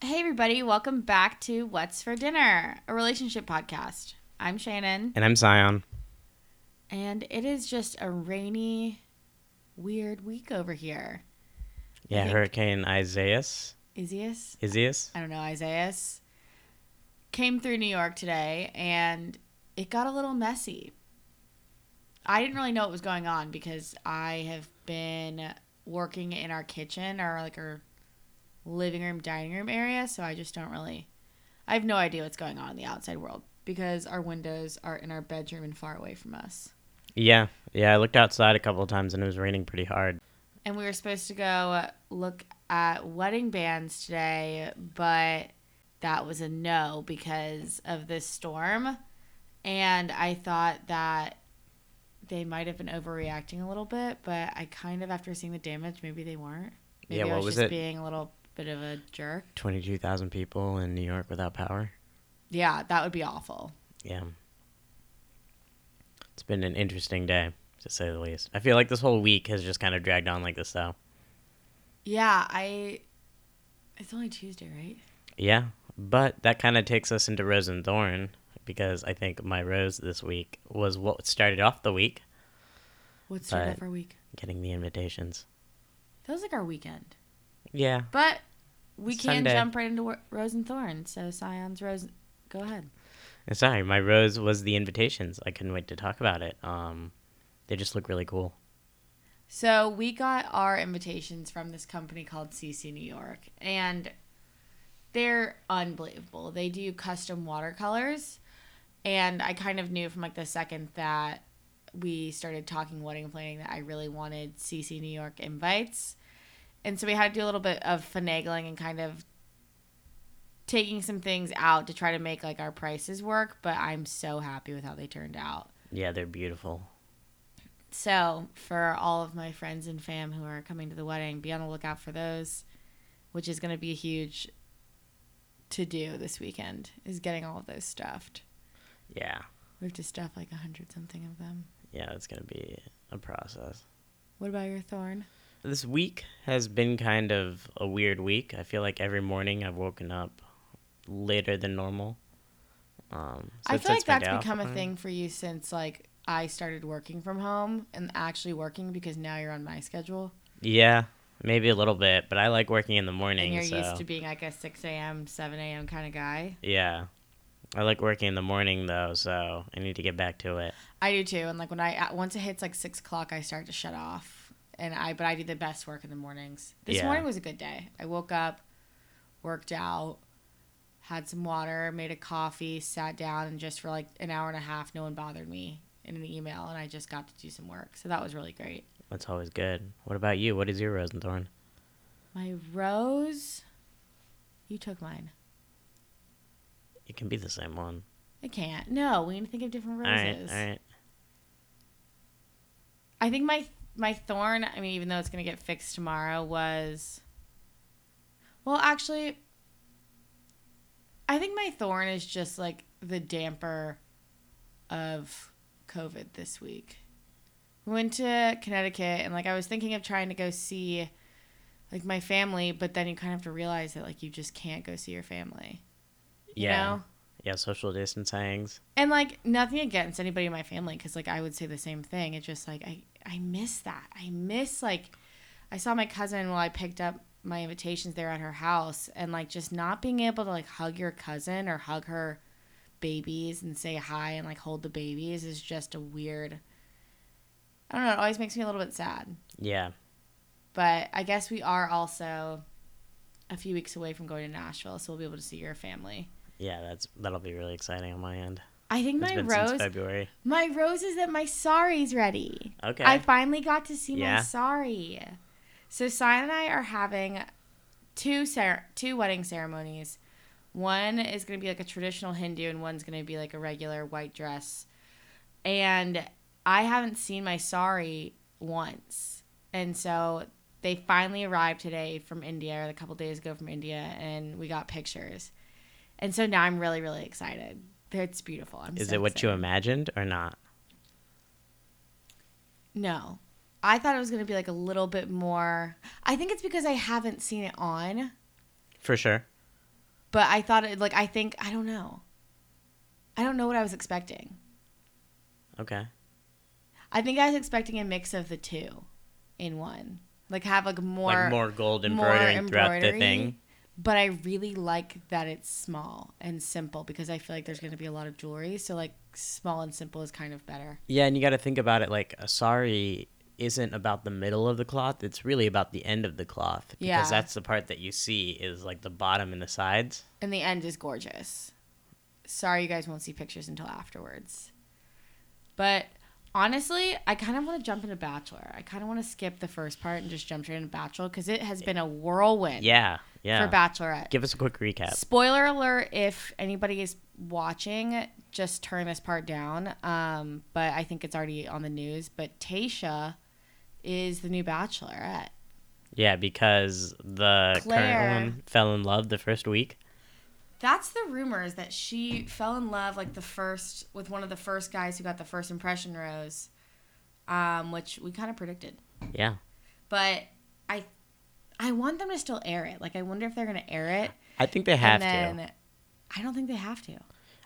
Hey, everybody, welcome back to What's for Dinner, a relationship podcast. I'm Shannon, And I'm Sion. and it is just a rainy, weird week over here. Yeah, think- Hurricane Isaias. Isias? Isias? I don't know, Isaias came through New York today and it got a little messy. I didn't really know what was going on because I have been working in our kitchen or like our living room, dining room area, so I just don't really I have no idea what's going on in the outside world because our windows are in our bedroom and far away from us. Yeah. Yeah, I looked outside a couple of times and it was raining pretty hard. and we were supposed to go look at wedding bands today, but that was a no because of this storm. And I thought that they might have been overreacting a little bit, but I kind of, after seeing the damage, maybe they weren't. Maybe Yeah, I what was, was just it? being a little bit of a jerk. 22,000 people in New York without power. Yeah, that would be awful. Yeah. It's been an interesting day, to say the least. I feel like this whole week has just kind of dragged on like this, though. Yeah, I. It's only Tuesday, right? Yeah. But that kind of takes us into Rose and Thorn because I think my rose this week was what started off the week What's started off our week? getting the invitations. That was like our weekend. Yeah. But we can Sunday. jump right into Rose and Thorn. So Sion's Rose. Go ahead. Sorry, my rose was the invitations. I couldn't wait to talk about it. Um, they just look really cool. So we got our invitations from this company called CC New York, and they're unbelievable. They do custom watercolors, and I kind of knew from like the second that we started talking wedding planning that I really wanted CC New York invites, and so we had to do a little bit of finagling and kind of taking some things out to try to make like our prices work. But I'm so happy with how they turned out. Yeah, they're beautiful. So, for all of my friends and fam who are coming to the wedding, be on the lookout for those, which is going to be a huge to do this weekend, is getting all of those stuffed. Yeah. We have to stuff like a hundred something of them. Yeah, it's going to be a process. What about your thorn? This week has been kind of a weird week. I feel like every morning I've woken up later than normal. Um, I feel like that's become a thing for you since like I started working from home and actually working because now you're on my schedule Yeah, maybe a little bit, but I like working in the morning. and you're so used to being like a 6 a.m., 7 a.m. kind of guy. yeah, I like working in the morning though, so I need to get back to it. I do too. And like when I once it hits like six o'clock, I start to shut off. And I but I do the best work in the mornings. This Yeah. morning was a good day. I woke up, worked out, had some water, made a coffee, sat down, and just for like an hour and a half, no one bothered me in an email, and I just got to do some work. So that was really great. That's always good. What about you? What is your rose and thorn? My rose, you took mine. It can be the same one. It can't. No, we need to think of different roses. All right, all right. I think my my thorn, I mean, even though it's gonna get fixed tomorrow, was well, actually, I think my thorn is just like the damper of COVID this week. We went to Connecticut, and like I was thinking of trying to go see like my family, but then you kind of have to realize that like you just can't go see your family. You Yeah, know? yeah. Social distancings. And like nothing against anybody in my family because like I would say the same thing. It's just like I I miss that. I miss like I saw my cousin while I picked up my invitations there at her house and like just not being able to like hug your cousin or hug her babies and say hi and like hold the babies is just a weird I don't know, it always makes me a little bit sad. Yeah, But I guess we are also a few weeks away from going to Nashville, so we'll be able to see your family. yeah. That's that'll be really exciting on my end. I think It's my rose February. My rose is that my sari's ready. Okay. I finally got to see my Yeah. sari. So Sion and I are having two cer- two wedding ceremonies. One is going to be like a traditional Hindu, and one's going to be like a regular white dress. And I haven't seen my sari once, and so they finally arrived today from India, or a couple days ago from India, and we got pictures. And so now I'm really, really excited. It's beautiful. I'm Is so it what you imagined or not? No. I thought it was going to be like a little bit more. I think it's because I haven't seen it on. For sure. But I thought it like I think I don't know. I don't know what I was expecting. Okay. I think I was expecting a mix of the two in one. Like have like more like more gold more embroidering throughout the thing. But I really like that it's small and simple because I feel like there's going to be a lot of jewelry. So like small and simple is kind of better. Yeah, and you got to think about it like a sari isn't about the middle of the cloth; it's really about the end of the cloth because Yeah. that's the part that you see is like the bottom and the sides. And the end is gorgeous. Sorry, you guys won't see pictures until afterwards. But honestly, I kind of want to jump into Bachelor. I kind of want to skip the first part and just jump straight into Bachelor because it has been a whirlwind Yeah, yeah. for Bachelorette. Give us a quick recap. Spoiler alert if anybody is watching, just turn this part down. Um, but I think it's already on the news. But Tayshia is the new Bachelorette. Yeah, because the Clare. current one fell in love the first week. That's the rumors that she fell in love like the first with one of the first guys who got the first impression rose, um, which we kind of predicted. Yeah. But I, I want them to still air it. Like I wonder if they're gonna air it. I think they have and to. I don't think they have to.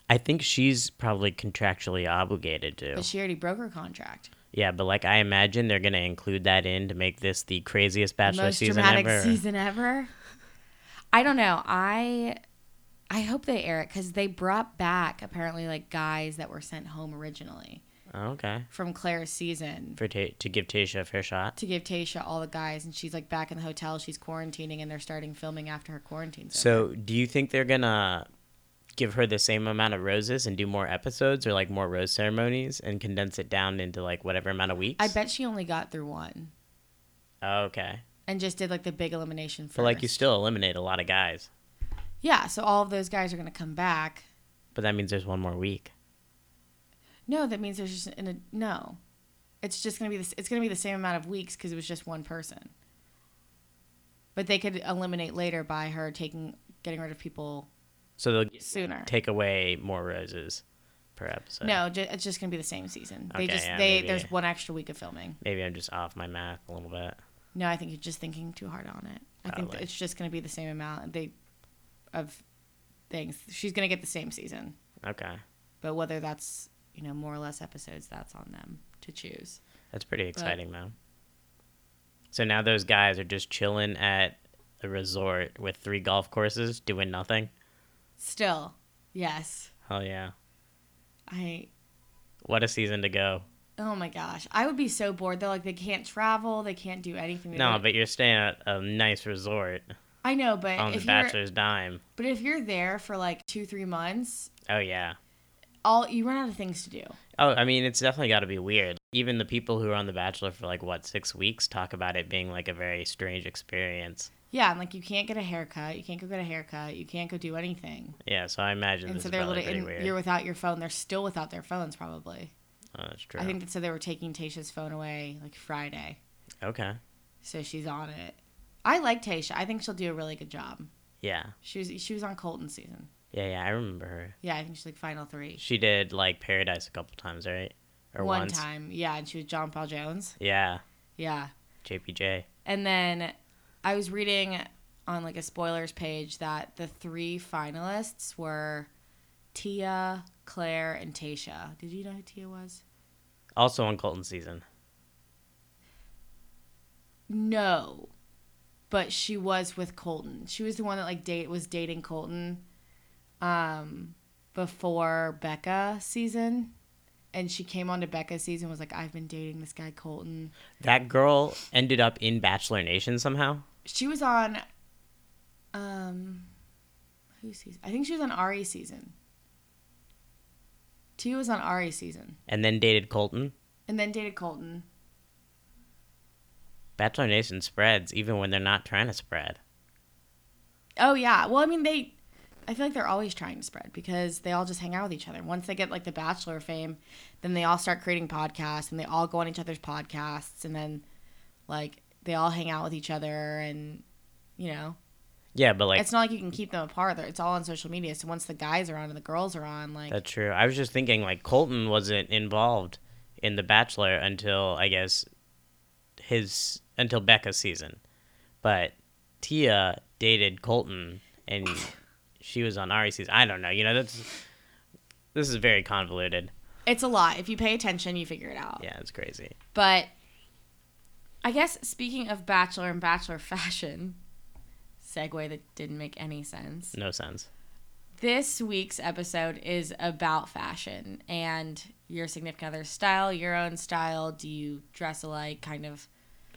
I think she's probably contractually obligated to. But she already broke her contract. yeah, but like I imagine they're gonna include that in to make this the craziest bachelor most season dramatic ever. season ever. I don't know. I I hope they air it because they brought back apparently like guys that were sent home originally Oh, okay. from Clare's season For ta- to give Tayshia a fair shot. to give Tayshia all the guys, and she's like back in the hotel. She's quarantining, and they're starting filming after her quarantine's over. So, do you think they're gonna give her the same amount of roses and do more episodes, or like more rose ceremonies, and condense it down into like whatever amount of weeks? I bet she only got through one Oh, okay. and just did like the big elimination first. But like you still eliminate a lot of guys. Yeah. So all of those guys are gonna come back. But that means there's one more week. No, that means there's just in a no. It's just gonna be this. It's gonna be the same amount of weeks because it was just one person. But they could eliminate later by her taking getting rid of people So they'll sooner. take away more roses per episode. no, ju- it's just gonna be the same season. They Okay, just yeah, they maybe. there's one extra week of filming. Maybe I'm just off my math a little bit. No, I think you're just thinking too hard on it. I think it's just gonna be the same amount they of things. She's gonna get the same season, Okay. but whether that's you know more or less episodes, that's on them to choose. That's pretty exciting, though. So now those guys are just chilling at a resort with three golf courses doing nothing. Still, yes, Hell yeah. I What a season to go. Oh my gosh, I would be so bored. They're like they can't travel, they can't do anything. They No, don't- but you're staying at a nice resort I know, but on the if you're bachelor's dime. but if you're there for like two three months, Oh, yeah. all you run out of things to do. Oh, I mean, it's definitely got to be weird. Even the people who are on The Bachelor for like, what, six weeks talk about it being like a very strange experience. Yeah, and like you can't get a haircut, you can't go get a haircut, you can't go do anything, Yeah, so I imagine and this so is they're literally pretty and weird. you're without your phone. They're still without their phones probably. Oh, that's true. I think that so they were taking Tayshia's phone away like Friday, okay. so she's on it. I like Tayshia. I think she'll do a really good job. Yeah. She was she was on Colton season. Yeah, yeah, I remember her. Yeah, I think she's like final three. She did like Paradise a couple times, right? Or One once. time, yeah, and she was John Paul Jones. Yeah, Yeah. JPJ. And then I was reading on like a spoilers page that the three finalists were Tia, Clare, and Tayshia. Did you know who Tia was? Also on Colton season. No. But she was with Colton. She was the one that like date was dating Colton um before Becca season. And she came on to Becca's season was like, I've been dating this guy Colton. That girl ended up in Bachelor Nation somehow. She was on um whose season? I think she was on Arie season. Tia was on Arie season. And then dated Colton. And then dated Colton. Bachelor Nation spreads even when they're not trying to spread. Oh yeah. Well, I mean they I feel like they're always trying to spread because they all just hang out with each other. Once they get like the bachelor fame, then they all start creating podcasts and they all go on each other's podcasts and then like they all hang out with each other and you know. Yeah, but like it's not like you can keep them apart. It's all on social media. So once the guys are on and the girls are on, like that's true. I was just thinking like Colton wasn't involved in The Bachelor until I guess his until Becca's season. But Tia dated Colton and she was on Arie season. I don't know. You know, that's this is very convoluted. It's a lot. If you pay attention, you figure it out. Yeah, it's crazy. But I guess speaking of Bachelor and Bachelor fashion, segue that didn't make any sense. No sense. This week's episode is about fashion and your significant other's style, your own style. Do you dress alike? Kind of,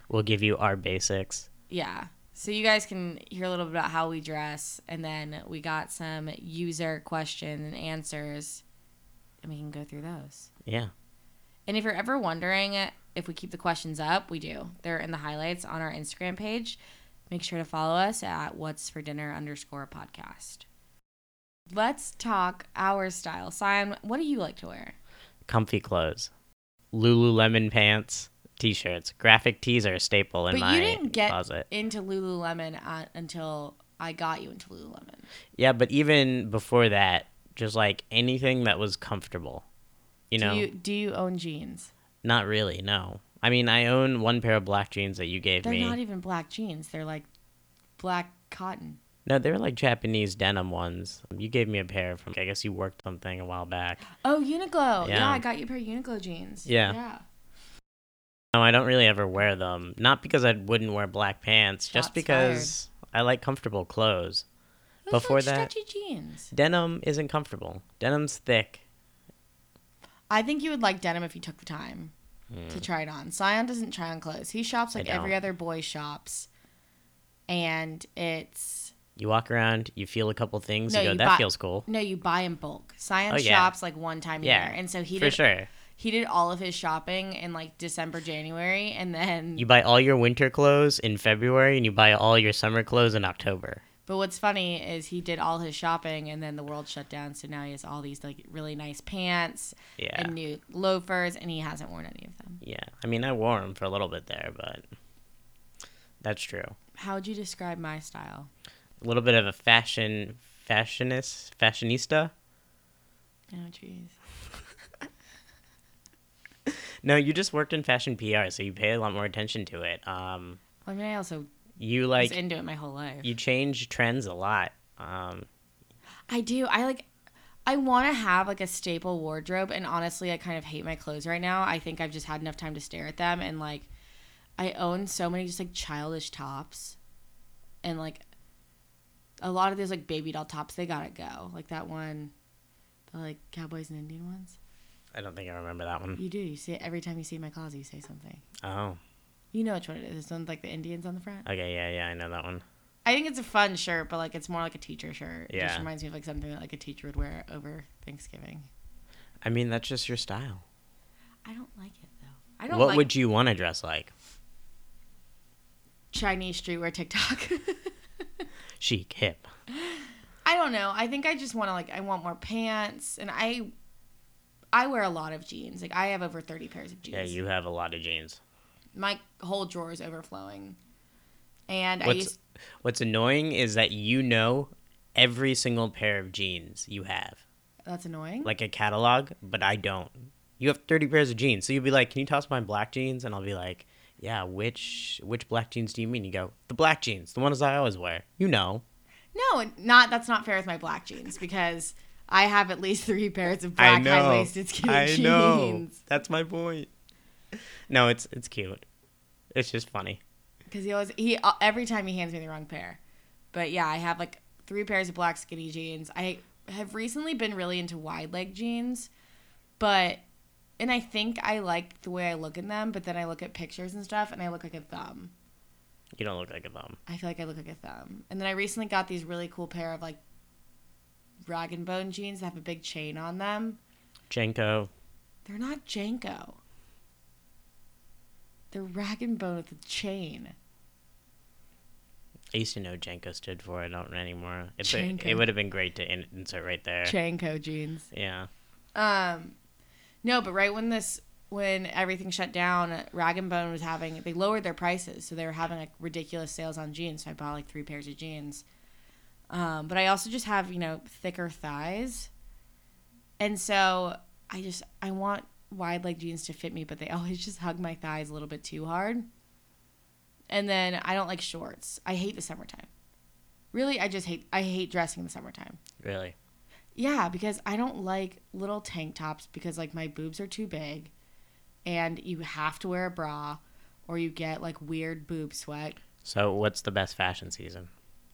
We'll give you our basics. yeah. So you guys can hear a little bit about how we dress, and then we got some user questions and answers, and we can go through those. Yeah. And if you're ever wondering if we keep the questions up, we do. They're in the highlights on our Instagram page. Make sure to follow us at what's for dinner underscore podcast. Let's talk our style. Sion, what do you like to wear? Comfy clothes. Lululemon pants, t-shirts. Graphic tees are a staple in my closet. but my you didn't get closet. into Lululemon uh, until I got you into Lululemon. Yeah, but even before that, just like anything that was comfortable. You know, do you do you own jeans? not really. No. I mean, I own one pair of black jeans that you gave me. They're not even black jeans. They're like black cotton. No, they're like Japanese denim ones. You gave me a pair from. I guess you worked something a while back. Oh, Uniqlo. Yeah, Yeah. I got you a pair of Uniqlo jeans. Yeah. Yeah. No, I don't really ever wear them. Not because I wouldn't wear black pants, Shots just because I like comfortable clothes. Those Before like that- stretchy jeans. Denim isn't comfortable. Denim's thick. I think you would like denim if you took the time Hmm. to try it on. Sion doesn't try on clothes. He shops like every other boy shops, and it's You walk around, you feel a couple things, No, you go, you that buy- feels cool. no, you buy in bulk. Sion Oh, yeah. shops like one time a Yeah, year, and so he For did. sure. He did all of his shopping in like December, January, and then. You buy all your winter clothes in February and you buy all your summer clothes in October. but what's funny is he did all his shopping, and then the world shut down, so now he has all these like really nice pants Yeah. and new loafers, and he hasn't worn any of them. Yeah. I mean, I wore them for a little bit there, but that's true. How would you describe my style? A little bit of a fashion fashionist, fashionista. Oh, jeez. No, you just worked in fashion PR, so you pay a lot more attention to it. Um, I mean, I also you like was into it my whole life. you change trends a lot. Um, I do. I like. I want to have like a staple wardrobe, and honestly, I kind of hate my clothes right now. I think I've just had enough time to stare at them, and like, I own so many just like childish tops, and like, a lot of those like baby doll tops. They gotta go. Like that one, the like cowboys and Indian ones. I don't think I remember that one. You do. You see it every time you see my closet. You say something. Oh, You know which one it is. It's one like the Indians on the front. okay, yeah, yeah, I know that one. I think it's a fun shirt, but like it's more like a teacher shirt. It just Yeah. reminds me of like something that like a teacher would wear over Thanksgiving. I mean, that's just your style. I don't like it though. I don't What like would you want to dress like? Chinese streetwear TikTok. Chic, hip. I don't know. I think I just want to like I want more pants and I I wear a lot of jeans. Like I have over 30 pairs of jeans. Yeah, you have a lot of jeans. My whole drawer is overflowing. And I What's used What's annoying is that you know every single pair of jeans you have, that's annoying. like a catalog, but I don't. You have 30 pairs of jeans, so you'll be like, "Can you toss my black jeans?" And I'll be like, "Yeah, which which black jeans do you mean?" You go, "The black jeans, the ones I always wear." You know. no, not that's not fair with my black jeans because I have at least 3 pairs of black high-waisted skinny jeans. I jeans. know. That's my point. No, it's it's cute. It's just funny. because he always he uh, every time he hands me the wrong pair. But yeah, I have like three pairs of black skinny jeans. I have recently been really into wide leg jeans, but and I think I like the way I look in them. But then I look at pictures and stuff, and I look like a thumb. You don't look like a thumb. I feel like I look like a thumb. And then I recently got these really cool pair of like rag and bone jeans that have a big chain on them. JNCO. They're not JNCO. They're rag and bone with a chain. I used to know JNCO stood for. I don't anymore. It's a, it would have been great to in, insert right there. Chanko jeans. yeah. Um, no, but right when this when everything shut down, Rag and Bone was having they lowered their prices, so they were having like ridiculous sales on jeans. So I bought like three pairs of jeans. Um, but I also just have you know thicker thighs, and so I just I want wide leg jeans to fit me, but they always just hug my thighs a little bit too hard. And then I don't like shorts. I hate the summertime. Really, I just hate I hate dressing in the summertime. Really? Yeah, because I don't like little tank tops because like my boobs are too big and you have to wear a bra or you get like weird boob sweat. So, what's the best fashion season?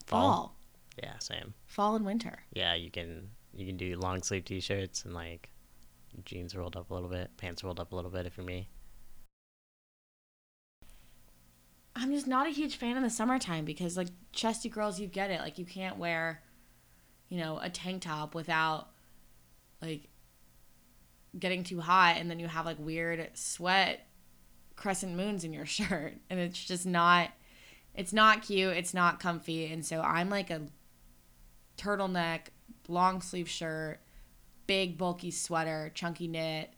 Fall. Yeah, same. Fall and winter. Yeah, you can you can do long sleeve t-shirts and like jeans rolled up a little bit, pants rolled up a little bit if you're me. I'm just not a huge fan in the summertime because like chesty girls you get it. Like you can't wear you know, a tank top without like getting too hot and then you have like weird sweat crescent moons in your shirt and it's just not it's not cute, it's not comfy and so I'm like a turtleneck, long sleeve shirt, big bulky sweater, chunky knit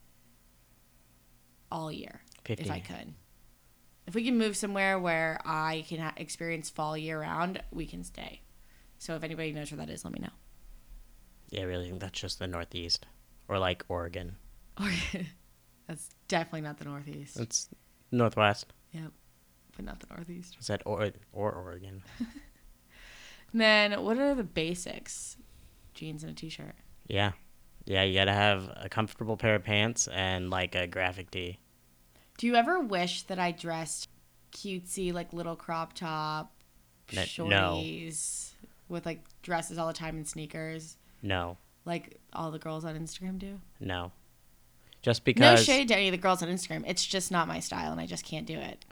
all year 50. if I could. If we can move somewhere where I can ha- experience fall year round, we can stay. So if anybody knows where that is, let me know. Yeah, really, that's just the Northeast or like Oregon. That's definitely not the Northeast. It's Northwest. Yep, but not the Northeast. Is that or or Oregon? And then what are the basics? Jeans and a t-shirt. Yeah, yeah. You gotta have a comfortable pair of pants and like a graphic tee. Do you ever wish that I dressed cutesy, like little crop top, No- no. shorties, with like dresses all the time and sneakers, No, like all the girls on Instagram do? no. Just because No shade to any of the girls on Instagram. It's just not my style, and I just can't do it.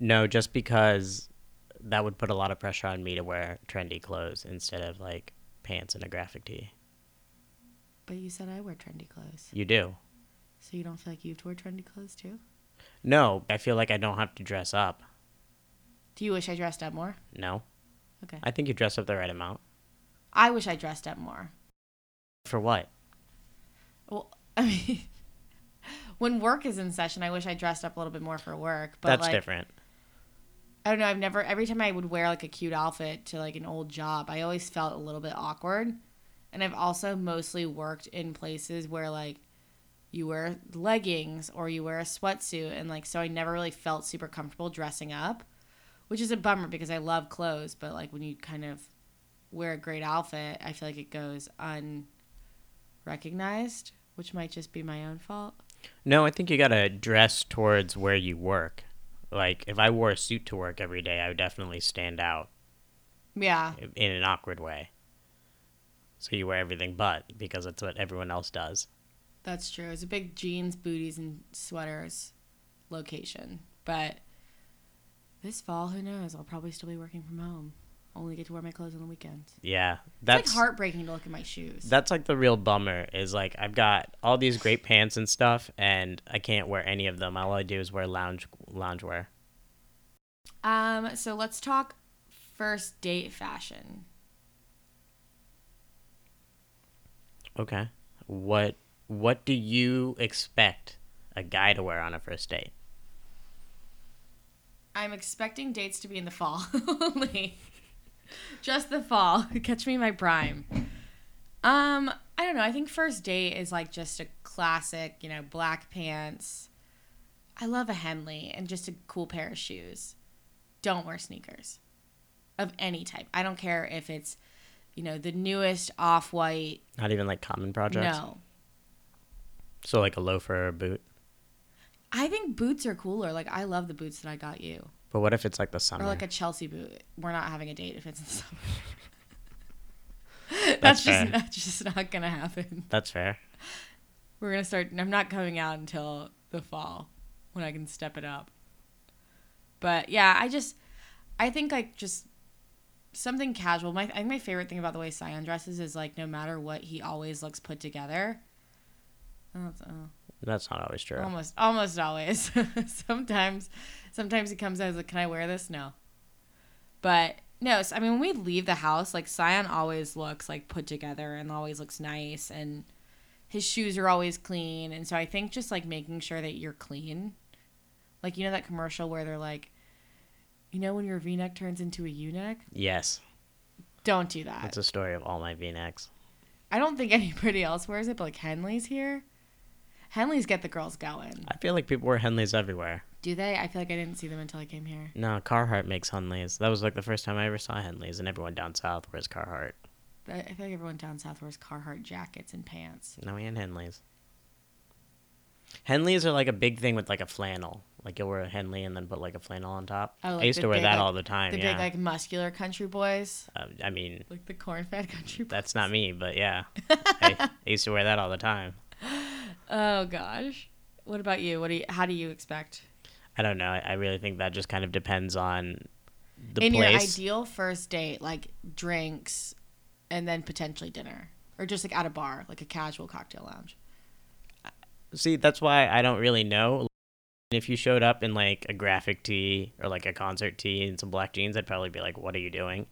no, just because that would put a lot of pressure on me to wear trendy clothes instead of like pants and a graphic tee. But you said I wear trendy clothes, You do. so you don't feel like you have to wear trendy clothes too? No, I feel like I don't have to dress up. Do you wish I dressed up more? No, Okay. I think you dress up the right amount. I wish I dressed up more. For what? Well, I mean, when work is in session, I wish I dressed up a little bit more for work. But That's like, different. I don't know. I've never. Every time I would wear like a cute outfit to like an old job, I always felt a little bit awkward. And I've also mostly worked in places where like you wear leggings or you wear a sweatsuit, and like so I never really felt super comfortable dressing up, which is a bummer because I love clothes. But like when you kind of wear a great outfit, I feel like it goes unrecognized, which might just be my own fault. No, I think you gotta dress towards where you work. Like if I wore a suit to work every day, I would definitely stand out Yeah. in an awkward way. So you wear everything but because that's what everyone else does. That's true. It's a big jeans, booties, and sweaters location. But this fall, who knows? I'll probably still be working from home. Only get to wear my clothes on the weekends. Yeah, It's that's like heartbreaking to look at my shoes. that's like the real bummer. Is like I've got all these great pants and stuff, and I can't wear any of them. All I do is wear lounge loungewear. Um, so let's talk first date fashion. Okay, what what do you expect a guy to wear on a first date? I'm expecting dates to be in the fall only. Just the fall. Catch me in my prime. Um, I don't know. I think first date is like just a classic, you know, black pants. I love a Henley and just a cool pair of shoes. Don't wear sneakers of any type. I don't care if it's, you know, the newest off white. Not even like common projects. No. So like a loafer or a boot. I think boots are cooler. Like I love the boots that I got you. But what if it's like the summer? Or like a Chelsea boot. We're not having a date if it's in the summer. That's that's just that's just not gonna happen. That's fair. We're gonna start. I'm not coming out until the fall when I can step it up. But yeah, I just I think like just something casual. My I think my favorite thing about the way Sion dresses is like no matter what, he always looks put together. Oh, oh. That's not always true. Almost, almost always. sometimes, sometimes he comes out as like, "Can I wear this?" No. But no, so, I mean, when we leave the house, like Sion always looks like put together and always looks nice, and his shoes are always clean. And so I think just like making sure that you're clean, like you know that commercial where they're like, you know, when your V-neck turns into a U-neck, yes, don't do that. that's a story of all my V-necks. I don't think anybody else wears it, but like Henley's here. Henley's get the girls going. I feel like people wear Henleys everywhere. Do they? I feel like I didn't see them until I came here. No, Carhartt makes Henleys. That was like the first time I ever saw Henleys, and everyone down south wears Carhartt. I feel like everyone down south wears Carhartt jackets and pants. No, had Henleys. Henleys are like a big thing with like a flannel. Like you'll wear a Henley and then put like a flannel on top. Oh, I used to wear big, that like- all the time. The yeah. big like muscular country boys, Uh, I mean, like the corn-fed country. boys. that's not me, but yeah, I, I used to wear that all the time. Oh gosh. What about you? What do you? How do you expect I don't know. I, I really think that just kind of depends on the in your place. ideal first date, like drinks, and then potentially dinner, or just like at a bar, like a casual cocktail lounge? See, that's why I don't really know. If you showed up in like a graphic tee or like a concert tee and some black jeans, I'd probably be like, "What are you doing?"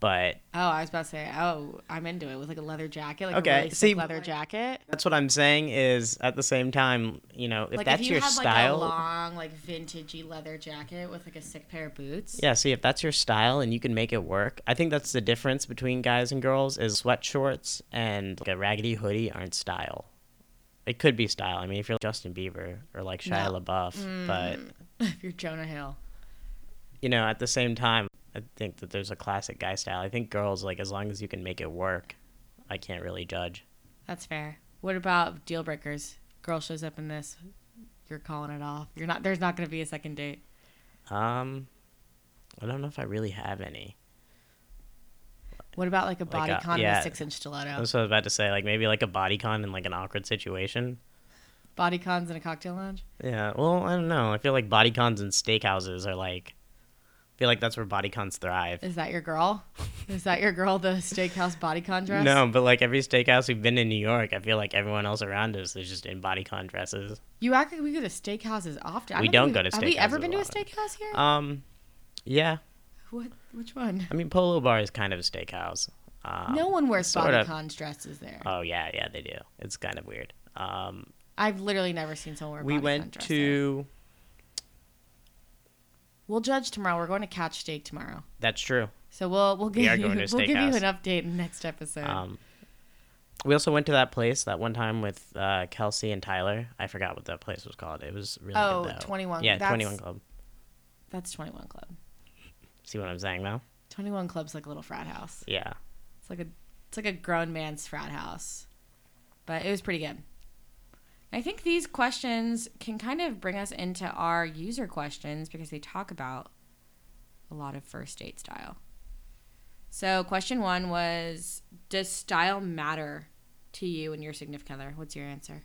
But Oh, I was about to say, oh, I'm into it with like a leather jacket, like Okay, a really see- leather jacket. that's what I'm saying. Is at the same time, you know, if like that's if you your had style, like a long, like vintagey leather jacket with like a sick pair of boots. Yeah, see if that's your style and you can make it work. I think that's the difference between guys and girls is sweat shorts and like a raggedy hoodie aren't style. It could be style. I mean, if you're Justin Bieber or like Shia No. LaBeouf, but Mm. if you're Jonah Hill. you know, at the same time, I think that there's a classic guy style. I think girls like as long as you can make it work, I can't really judge. That's fair. What about deal breakers? Girl shows up in this, you're calling it off. You're not. There's not going to be a second date. Um, I don't know if I really have any. What about like a Like body a- con yeah. and a six inch stiletto? That's what I was about to say. Like maybe like a body con in like an awkward situation. Body cons in a cocktail lounge. Yeah, well, I don't know. I feel like body cons and steakhouses are like, feel like that's where body cons thrive. Is that your girl? Is that your girl? The steakhouse body con dress? No, but like every steakhouse we've been in New York, I feel like everyone else around us is just in body con dresses. You act like we go to steakhouses often. I We think don't go to steakhouse. Have we ever been to a steakhouse here? Um, yeah. what? Which one? I mean, Polo Bar is kind of a steakhouse. Um, no one wears sort body of. dresses there. Oh yeah, yeah, they do. It's kind of weird. Um, I've literally never seen someone wear. we body went dress there. We'll judge tomorrow. We're going to catch steak tomorrow. That's true. So we'll we'll give are you we'll give you an update in the next episode. Um, we also went to that place that one time with uh, Kelsey and Tyler. I forgot what that place was called. It was really Oh, good though. 21. Yeah, That's- Twenty One Club. That's Twenty One Club. See what I'm saying now? Twenty One Club's like a little frat house. Yeah. It's like a it's like a grown man's frat house. But it was pretty good. I think these questions can kind of bring us into our user questions because they talk about a lot of first date style. So, question one was Does style matter to you and your significant other? What's your answer?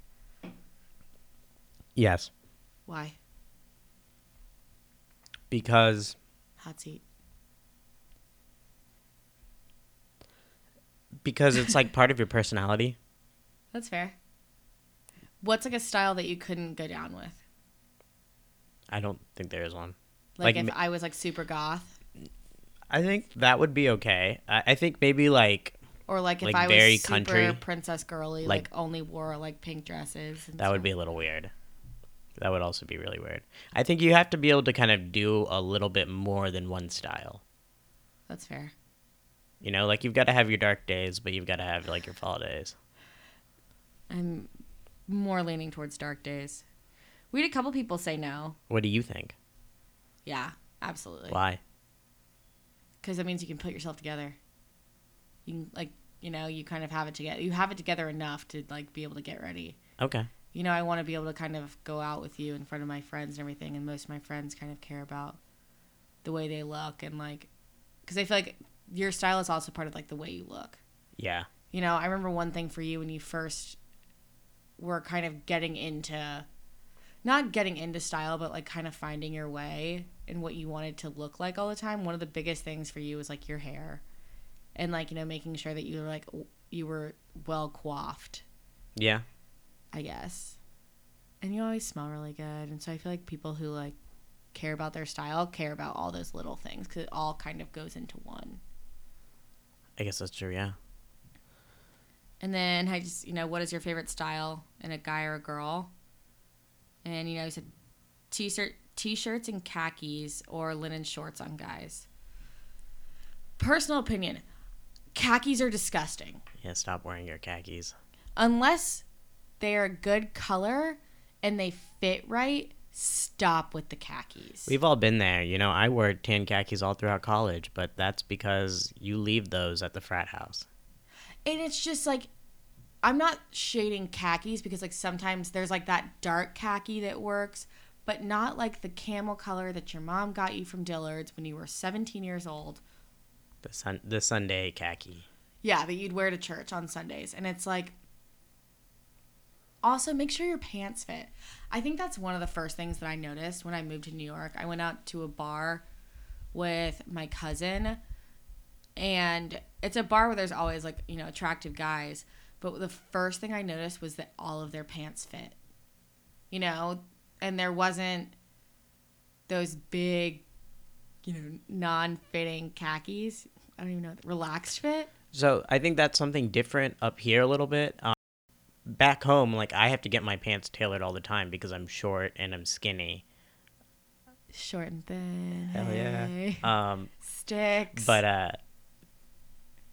Yes. Why? Because Hot seat. because it's like part of your personality. That's fair. What's like a style that you couldn't go down with? I don't think there is one. Like, Like if I was like super goth, I think that would be okay. I, I think maybe like or like if Like I was very super country. princess girly, like, Like- only wore like pink dresses. And that would be a little weird. That would also be really weird. I think you have to be able to kind of do a little bit more than one style. That's fair. You know, like you've got to have your dark days, but you've got to have like your fall days. I'm more leaning towards dark days. We had a couple people say no. What do you think? Yeah, absolutely. Why? Because that means you can put yourself together. You can like you know you kind of have it together. You have it together enough to like be able to get ready. Okay. You know, I want to be able to kind of go out with you in front of my friends and everything, and most of my friends kind of care about the way they look and like, because I feel like your style is also part of like the way you look. Yeah. You know, I remember one thing for you when you first were kind of getting into, not getting into style, but like kind of finding your way and what you wanted to look like all the time. One of the biggest things for you was like your hair, and like you know making sure that you were like you were well coiffed. Yeah. I guess. And you always smell really good. And so I feel like people who like care about their style care about all those little things because it all kind of goes into one. I guess that's true. Yeah. And then I just, you know, what is your favorite style in a guy or a girl? And, you know, he said t-shirt, t-shirts and khakis or linen shorts on guys. Personal opinion. Khakis are disgusting. Yeah. Stop wearing your khakis. unless they are a good color and they fit right, stop with the khakis. We've all been there. You know, I wore tan khakis all throughout college, but that's because you leave those at the frat house. And it's just like I'm not shading khakis because like sometimes there's like that dark khaki that works, but not like the camel color that your mom got you from Dillard's when you were 17 years old. The sun, the Sunday khaki. Yeah, that you'd wear to church on Sundays. And it's like also make sure your pants fit. I think that's one of the first things that I noticed when I moved to New York. I went out to a bar with my cousin and it's a bar where there's always like, you know, attractive guys, but the first thing I noticed was that all of their pants fit. You know, and there wasn't those big, you know, non-fitting khakis. I don't even know, relaxed fit. So I think that's something different up here a little bit. Um, back home, like I have to get my pants tailored all the time because I'm short and I'm skinny. Short and thin. Hell yeah. hey. Um, Sticks. but uh,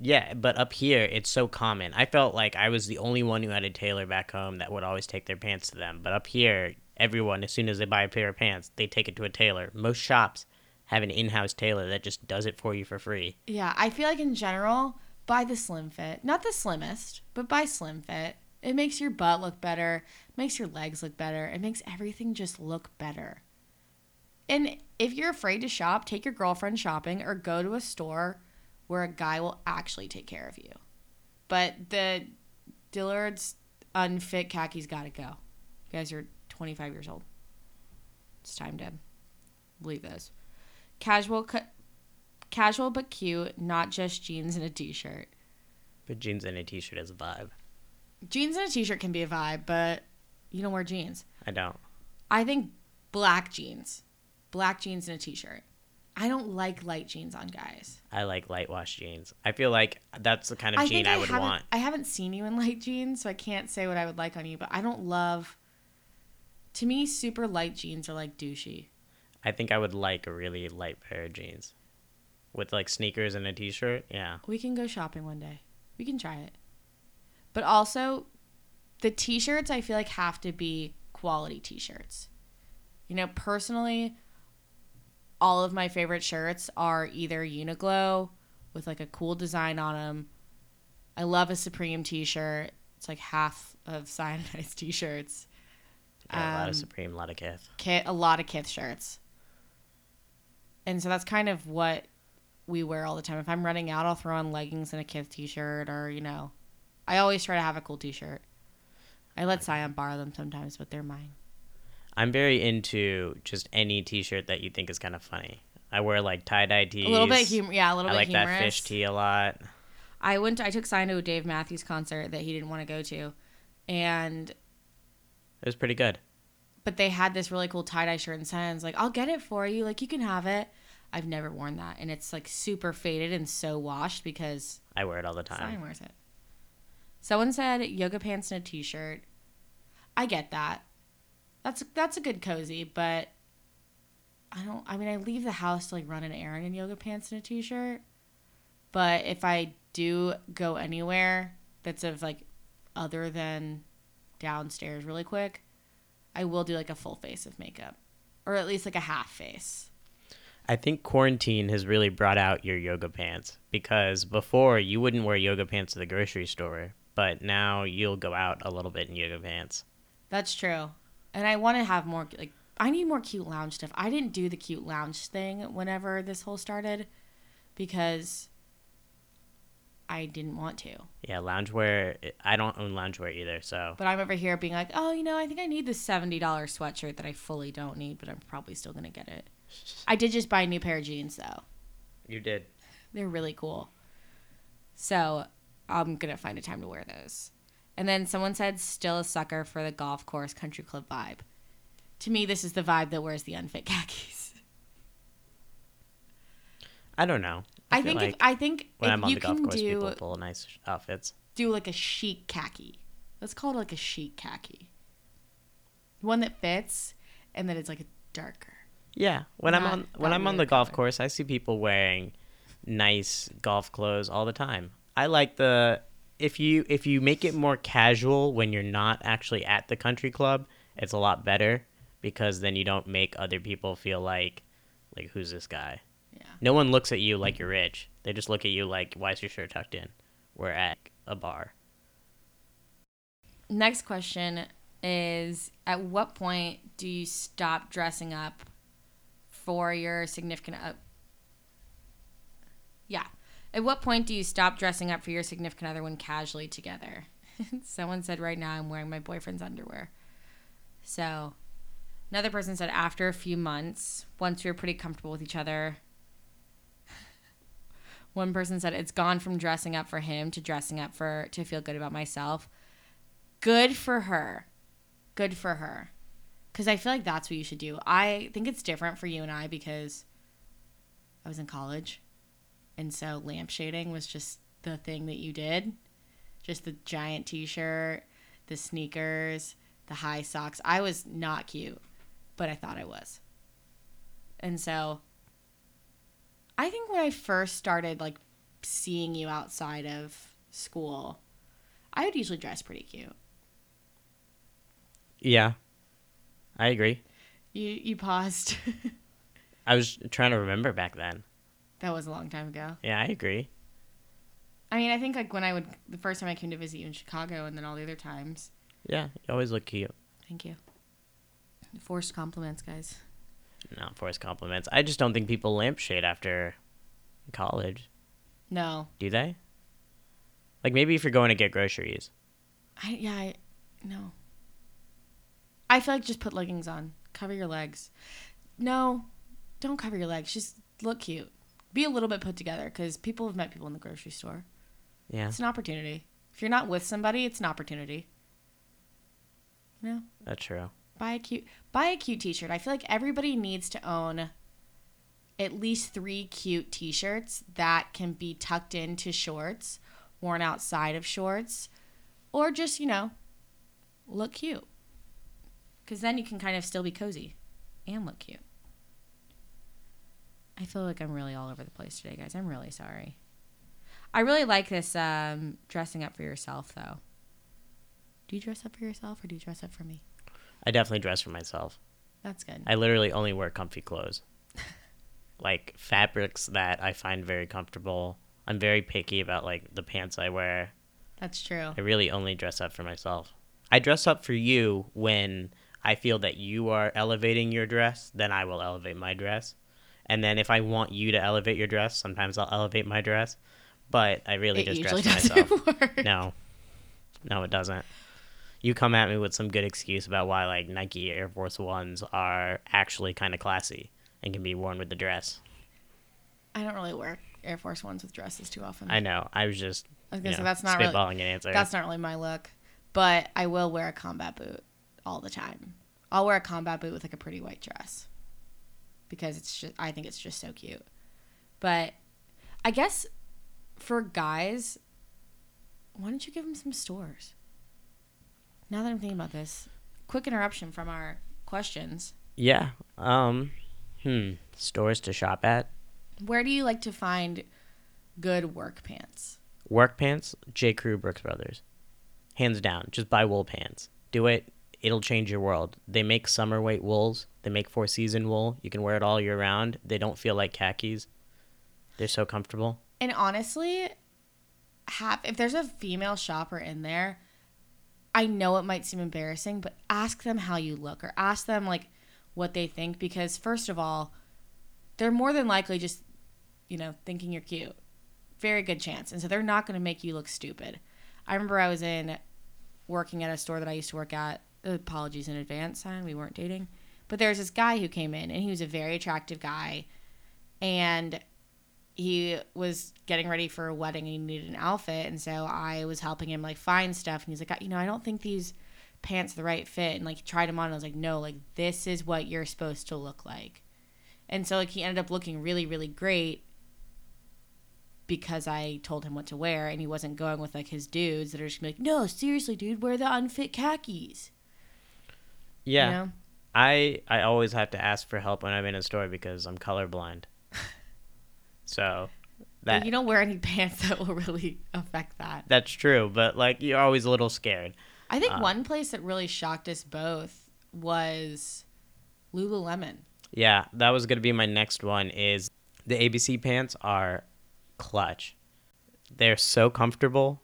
yeah, but up here it's so common. I felt like I was the only one who had a tailor back home that would always take their pants to them. But up here, everyone, as soon as they buy a pair of pants, they take it to a tailor. Most shops have an in-house tailor that just does it for you for free. yeah, I feel like in general, buy the slim fit. Not the slimmest, but buy slim fit. It makes your butt look better, makes your legs look better, it makes everything just look better. And if you're afraid to shop, take your girlfriend shopping or go to a store where a guy will actually take care of you. But the Dillard's unfit khakis gotta go. You guys are 25 years old. It's time to leave those. Casual, casual but cute, not just jeans and a t-shirt. But jeans and a t-shirt is a vibe. Jeans and a t-shirt can be a vibe, but you don't wear jeans. I don't. I think black jeans, black jeans and a t-shirt. I don't like light jeans on guys. I like light wash jeans. I feel like that's the kind of jean I, would want. I haven't seen you in light jeans, so I can't say what I would like on you. But I don't love. To me, super light jeans are like douchey. I think I would like a really light pair of jeans with like sneakers and a t-shirt. Yeah. We can go shopping one day. We can try it. But also, the t shirts I feel like have to be quality t shirts. You know, personally, all of my favorite shirts are either Uniqlo with like a cool design on them. I love a Supreme t shirt. It's like half of Cyanide t shirts. yeah a lot Um, of Supreme, a lot of Kith. Kit, a lot of Kith shirts. And so that's kind of what we wear all the time. If I'm running out, I'll throw on leggings and a Kith t-shirt, or you know, I always try to have a cool t-shirt. I let Sion borrow them sometimes, but they're mine. I'm very into just any t-shirt that you think is kind of funny. I wear like tie-dye tees. A little bit humor, yeah, a little I bit I like humorous. that fish tee a lot. I went. To, I took Sion to a Dave Matthews concert that he didn't want to go to, and It was pretty good. but they had this really cool tie dye shirt, and Sion's like, "I'll get it for you. Like you can have it." I've never worn that, and it's like super faded and so washed because I wear it all the time. Sion wears it. Someone said yoga pants and a t-shirt. I get that. That's that's a good cozy, but I don't. I mean, I leave the house to like run an errand in yoga pants and a t-shirt. But if I do go anywhere that's of like other than downstairs really quick, I will do like a full face of makeup, or at least like a half face. I think quarantine has really brought out your yoga pants because before you wouldn't wear yoga pants to the grocery store, but now you'll go out a little bit in yoga pants. That's true. And I want to have more like I need more cute lounge stuff. I didn't do the cute lounge thing whenever this whole started because I didn't want to. Yeah, loungewear. I don't own loungewear either, so But I'm over here being like, "Oh, you know, I think I need this $70 sweatshirt that I fully don't need, but I'm probably still going to get it." I did just buy a new pair of jeans though. you did. They're really cool. So, I'm going to find a time to wear those. And then someone said still a sucker for the golf course country club vibe. To me, this is the vibe that wears the unfit khakis. I don't know. I, feel think like if I think when I'm on you the golf course, do people pull nice outfits. do like a chic khaki. Let's call it like a chic khaki. One that fits and that it's like a darker. Yeah, when I'm on when I'm on the weird golf course, I see people wearing nice golf clothes all the time. I like the if you if you make it more casual when you're not actually at the country club, it's a lot better because then you don't make other people feel like like who's this guy? Yeah. No one looks at you like you're rich. They just look at you like why is your shirt tucked in? We're at a bar. Next question is At what point do you stop dressing up for your significant other? Yeah. At what point do you stop dressing up for your significant other when casually together? Someone said, Right now I'm wearing my boyfriend's underwear. So, another person said, After a few months, once we were pretty comfortable with each other. One person said, It's gone from dressing up for him to dressing up for to feel good about myself. Good for her. Good for her. Because I feel like that's what you should do. I think it's different for you and I because I was in college. And so lampshading was just the thing that you did. Just the giant t shirt, the sneakers, the high socks. I was not cute, but I thought I was. And so I think when I first started like seeing you outside of school, I would usually dress pretty cute. Yeah. I agree. You you paused. I was trying to remember back then. That was a long time ago. Yeah, I agree. I mean, I think like when I would the first time I came to visit you in Chicago, and then all the other times. Yeah, you always look cute. Thank you. Forced compliments, guys. No, forced compliments. I just don't think people lampshade after college. No, Do they? Like maybe if you're going to get groceries. I yeah, I no. I feel like just put leggings on, cover your legs. No, don't cover your legs. Just look cute. Be a little bit put together because people have met people in the grocery store. Yeah, It's an opportunity. If you're not with somebody, it's an opportunity. You know. that's true. buy a cute buy a cute t-shirt i feel like everybody needs to own at least three cute t-shirts that can be tucked into shorts worn outside of shorts or just you know look cute because then you can kind of still be cozy and look cute i feel like i'm really all over the place today guys i'm really sorry i really like this um, dressing up for yourself though do you dress up for yourself or do you dress up for me I definitely dress for myself. that's good I literally only wear comfy clothes. like fabrics that I find very comfortable. I'm very picky about like the pants I wear. That's true. I really only dress up for myself. I dress up for you when I feel that you are elevating your dress, then I will elevate my dress. And then if I want you to elevate your dress, sometimes I'll elevate my dress. But I really It just dress myself. work. No. No, it doesn't. You come at me with some good excuse about why like Nike Air Force Ones are actually kind of classy and can be worn with the dress. I don't really wear Air Force Ones with dresses too often. I know. I was just I was gonna know, that's not really spitballing an answer. that's not really my look, but I will wear a combat boot all the time. I'll wear a combat boot with like a pretty white dress because it's just I think it's just so cute. But I guess for guys, why don't you give them some stores? Now that I'm thinking about this, quick interruption from our questions. Yeah. Um. Hmm. Stores to shop at. Where do you like to find good work pants? Work pants. J. Crew Brooks Brothers. Hands down. Just buy wool pants. Do it. It'll change your world. They make summer weight wools. They make four season wool. You can wear it all year round. They don't feel like khakis. They're so comfortable. And honestly, have if there's a female shopper in there, I know it might seem embarrassing, but ask them how you look or ask them like what they think because first of all, they're more than likely just you know thinking you're cute. Very good chance. And so they're not going to make you look stupid. I remember I was in working at a store that I used to work at. Apologies in advance, Sion. We weren't dating. But there was this guy who came in and he was a very attractive guy. And he was getting ready for a wedding and he needed an outfit and so i was helping him like find stuff and he's like you know i don't think these pants are the right fit and like he tried them on and i was like no like this is what you're supposed to look like and so like he ended up looking really really great because i told him what to wear and he wasn't going with like his dudes that are just like no seriously dude wear the unfit khakis Yeah. you know I I always have to ask for help when I'm in a store because I'm colorblind. so that you don't wear any pants that will really affect that that's true, but like you're always a little scared. I think Uh, one place that really shocked us both was Lululemon. Yeah, that was gonna be my next one. Is the ABC pants are clutch. They're so comfortable.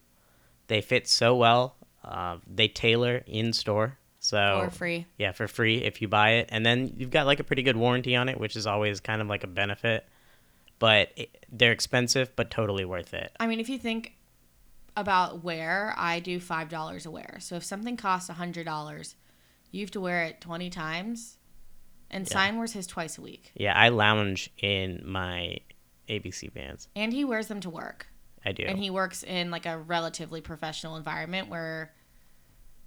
They fit so well. Uh, they tailor in store. So For free. Yeah, for free if you buy it, and then you've got like a pretty good warranty on it, which is always kind of like a benefit. But it, they're expensive, but totally worth it. I mean, if you think about wear, I do five dollars a wear. So if something costs a hundred dollars, you have to wear it twenty times. And Yeah. Sion wears his twice a week, Yeah, I lounge in my ABC pants. and he wears them to work. I do. And he works in like a relatively professional environment where,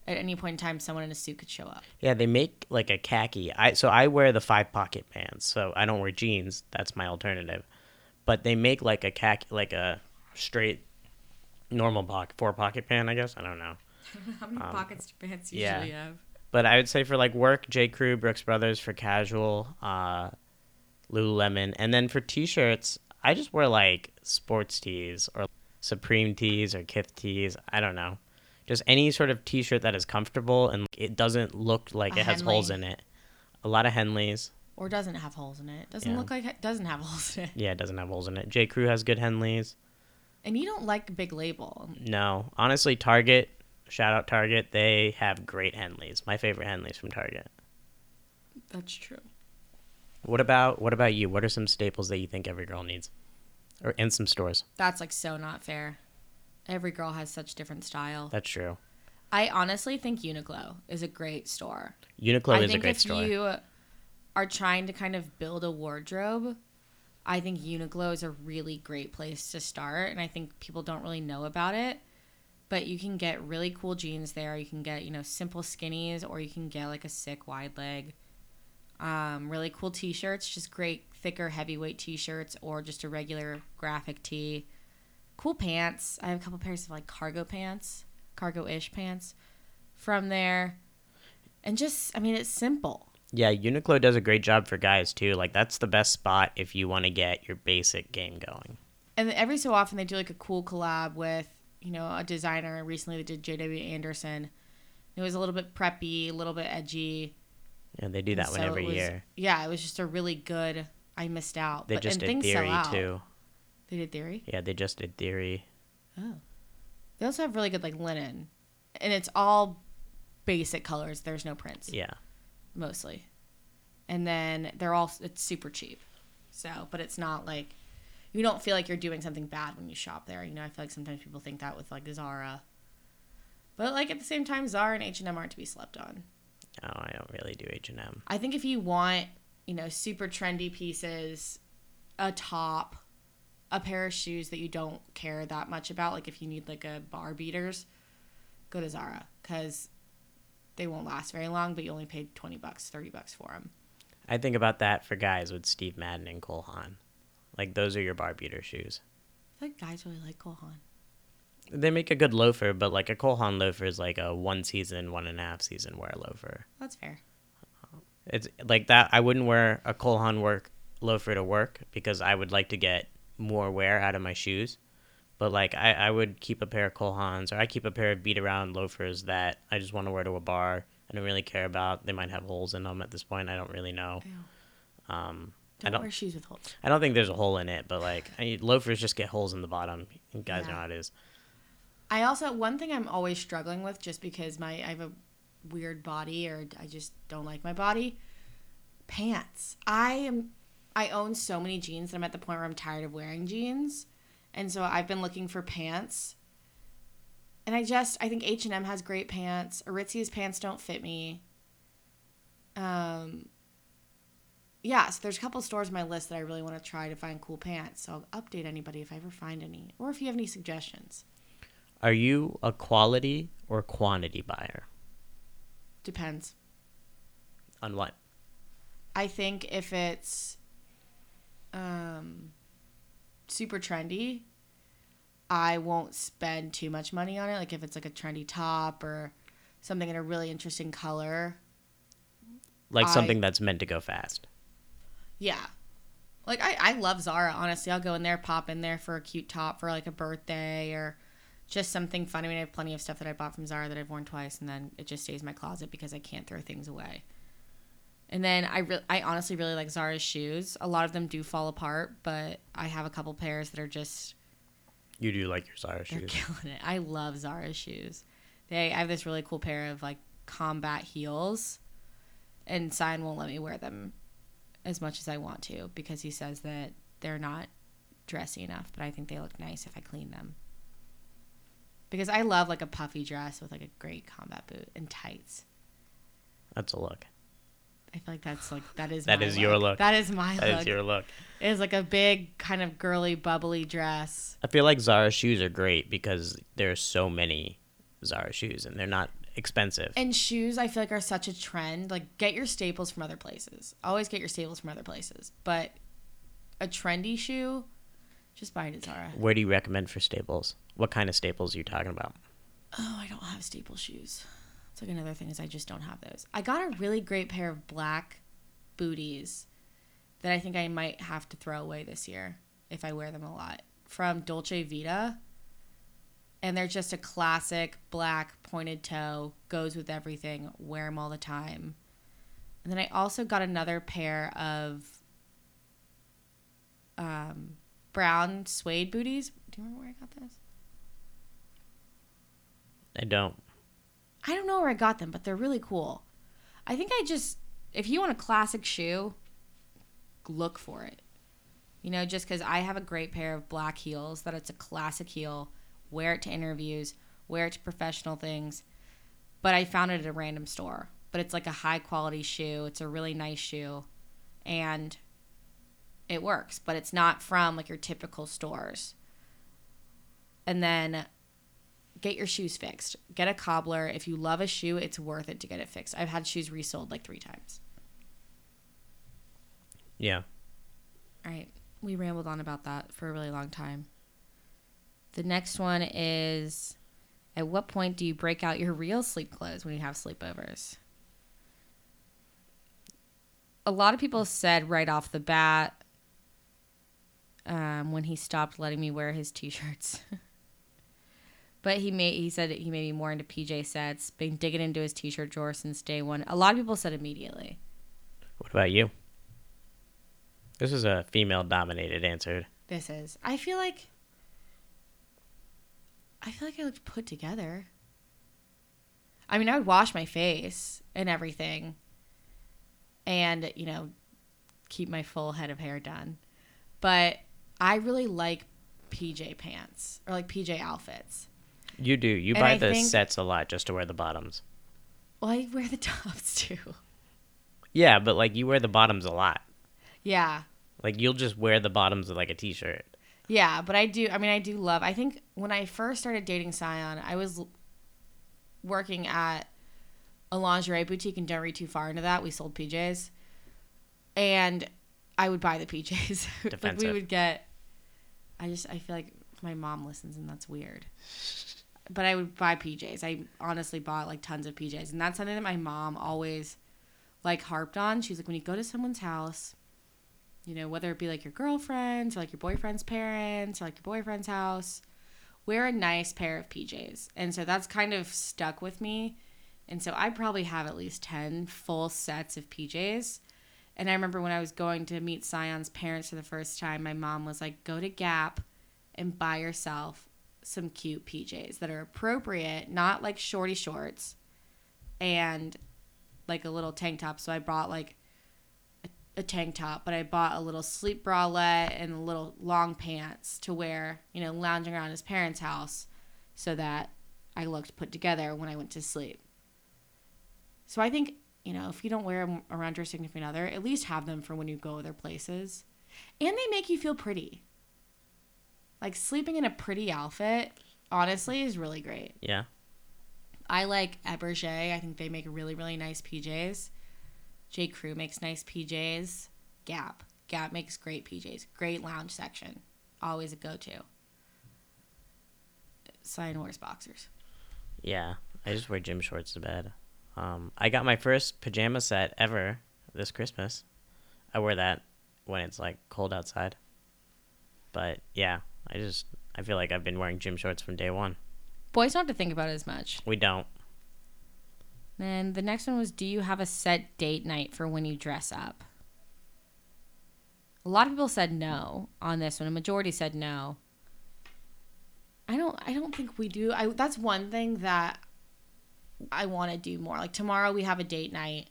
at any point in time, someone in a suit could show up. Yeah, they make like a khaki. I so I wear the five pocket pants, so I don't wear jeans. That's my alternative. But they make like a khaki, like a straight, normal pocket, four pocket pant. I guess I don't know. How many pockets do pants yeah. usually have? But I would say for like work, J Crew, Brooks Brothers for casual, uh, Lululemon, and then for t-shirts, I just wear like sports tees or Supreme tees or Kith tees. I don't know, just any sort of t-shirt that is comfortable and it doesn't look like A it has Henley. holes in it. A lot of Henleys. Or doesn't have holes in it. Doesn't Yeah. look like it doesn't have holes in it. Yeah, it doesn't have holes in it. J Crew has good Henleys. And you don't like Big Label. No, honestly, Target. Shout out Target. They have great Henleys. My favorite Henleys from Target. That's true. What about what about you? What are some staples that you think every girl needs, or in some stores? That's like so not fair. Every girl has such different style. That's true. I honestly think Uniqlo is a great store. Uniqlo I is a think great if you are trying to kind of build a wardrobe, I think Uniqlo is a really great place to start, and I think people don't really know about it. But you can get really cool jeans there. You can get you know simple skinnies, or you can get like a sick wide leg. Um, really cool t-shirts, just great thicker heavyweight t-shirts, or just a regular graphic tee. Cool pants. I have a couple pairs of like cargo pants, cargo-ish pants from there. And just, I mean, it's simple. yeah, Uniqlo does a great job for guys too. Like that's the best spot if you want to get your basic game going. And every so often they do like a cool collab with, you know, a designer. Recently they did JW Anderson. It was a little bit preppy, a little bit edgy. Yeah, they do that So one every was- year. Yeah, it was just a really good. I missed out. They but, just and did things sell Theory out. too. They did Theory. Yeah, they just did Theory. Oh. They also have really good like linen, and it's all basic colors. There's no prints. Yeah, mostly. And then they're all it's super cheap. So, but it's not like you don't feel like you're doing something bad when you shop there. You know, I feel like sometimes people think that with like Zara. But like at the same time, Zara and H&M aren't to be slept on. no, I don't really do H and M. I think if you want, you know, super trendy pieces, a top, a pair of shoes that you don't care that much about, like if you need like a bar beaters, go to Zara cuz they won't last very long, but you only paid 20 bucks, 30 bucks for them. I think about that for guys with Steve Madden and Cole Haan. Like those are your bar beater shoes. I feel like guys really like Cole Haan. They make a good loafer, but like a Cole Haan loafer is like a one season, one and a half season wear loafer. That's fair. It's like that. I wouldn't wear a Cole Haan work loafer to work because I would like to get more wear out of my shoes. But like I, I would keep a pair of Cole Haans or I keep a pair of beat around loafers that I just want to wear to a bar. I don't really care about. They might have holes in them at this point. I don't really know. Ew. Um, I Don't, don't. wear shoes with holes. I don't think there's a hole in it, but like I, loafers just get holes in the bottom. You guys Yeah. know how it is. I also one thing I'm always struggling with just because my I have a weird body or I just don't like my body. Pants. I am I own so many jeans that I'm at the point where I'm tired of wearing jeans. And so I've been looking for pants. And I just I think H&M has great pants. Aritzia's pants don't fit me. Um yeah, so there's a couple stores on my list that I really want to try to find cool pants. So I'll update anybody if I ever find any or if you have any suggestions. Are you a quality or quantity buyer? Depends. On what? I think if it's um, super trendy, I won't spend too much money on it. Like if it's like a trendy top or something in a really interesting color. Like I- something that's meant to go fast. Yeah. Like I, I love Zara, honestly. I'll go in there, pop in there for a cute top for like a birthday or just something fun. I mean, I have plenty of stuff that I bought from Zara that I've worn twice and then it just stays in my closet because I can't throw things away. And then I re- I honestly really like Zara's shoes. A lot of them do fall apart, but I have a couple pairs that are just You do like your Zara they're shoes. killing it. I love Zara's shoes. They I have this really cool pair of like combat heels, and Sion won't let me wear them as much as I want to because he says that they're not dressy enough. But I think they look nice if I clean them. Because I love like a puffy dress with like a great combat boot and tights. That's a look. I feel like that's like that is That is your look. That is my That look. That is your look. It's like a big kind of girly bubbly dress. I feel like Zara shoes are great because there are so many Zara shoes and they're not expensive. And shoes, I feel like are such a trend. Like, get your staples from other places. Always get your staples from other places. But a trendy shoe, just buy it at Zara. Where do you recommend for staples? What kind of staples are you talking about? Oh, I don't have staple shoes. It's like another thing is I just don't have those. I got a really great pair of black booties that I think I might have to throw away this year if I wear them a lot from Dolce Vita. And they're just a classic black pointed toe, goes with everything, wear them all the time. And then I also got another pair of um, brown suede booties. Do you remember where I got those? I don't. I don't know where I got them, but they're really cool. I think I just, if you want a classic shoe, look for it. You know, just because I have a great pair of black heels that it's a classic heel, wear it to interviews, wear it to professional things, but I found it at a random store. But it's like a high quality shoe. It's a really nice shoe, and it works. But it's not from like your typical stores. And then get your shoes fixed. Get a cobbler. If you love a shoe, it's worth it to get it fixed. I've had shoes resold like three times. Yeah. All right. We rambled on about that for a really long time. The next one is At what point do you break out your real sleep clothes when you have sleepovers? A lot of people said right off the bat um, when he stopped letting me wear his t shirts. But he made he said he made me more into PJ sets, been digging into his t-shirt drawer since day one. A lot of people said immediately. What about you? This is a female dominated answer. This is. I feel like I feel like I looked put together. I mean, I would wash my face and everything and, you know, keep my full head of hair done. But I really like PJ pants or like PJ outfits. You do. You And buy I the think- sets a lot just to wear the bottoms. Well, I wear the tops too. Yeah, but like you wear the bottoms a lot. Yeah. Like you'll just wear the bottoms of like a t-shirt. Yeah, but I do. I mean, I do love. I think when I first started dating Sion, I was working at a lingerie boutique, and don't read too far into that. We sold PJs, and I would buy the PJs. like we would get. I just I feel like my mom listens, and that's weird. But I would buy PJs. I honestly bought like tons of PJs, and that's something that my mom always like harped on. She's like, when you go to someone's house, you know, whether it be like your girlfriend's or like your boyfriend's parents or like your boyfriend's house, wear a nice pair of PJs. And so that's kind of stuck with me. And so I probably have at least 10 full sets of PJs. And I remember when I was going to meet Sion's parents for the first time, my mom was like, go to Gap and buy yourself some cute PJs that are appropriate, not like shorty shorts and like a little tank top. So I bought like a tank top, but I bought a little sleep bralette and a little long pants to wear, you know, lounging around his parents' house so that I looked put together when I went to sleep. So I think, you know, if you don't wear them around your significant other, at least have them for when you go other places. And they make you feel pretty. Like sleeping in a pretty outfit, honestly, is really great. Yeah. I like Eberjey. I think they make really, really nice PJs. J. Crew makes nice PJs. Gap. Gap makes great PJs. Great lounge section. Always a go to. Sion wears boxers. Yeah. I just wear gym shorts to bed. Um, I got my first pajama set ever this Christmas. I wear that when it's like cold outside. But yeah, I just I feel like I've been wearing gym shorts from day one. Boys don't have to think about it as much. We don't. Then the next one was Do you have a set date night for when you dress up? A lot of people said no on this one. A majority said no. I don't I don't think we do. I that's one thing that I want to do more. Like tomorrow we have a date night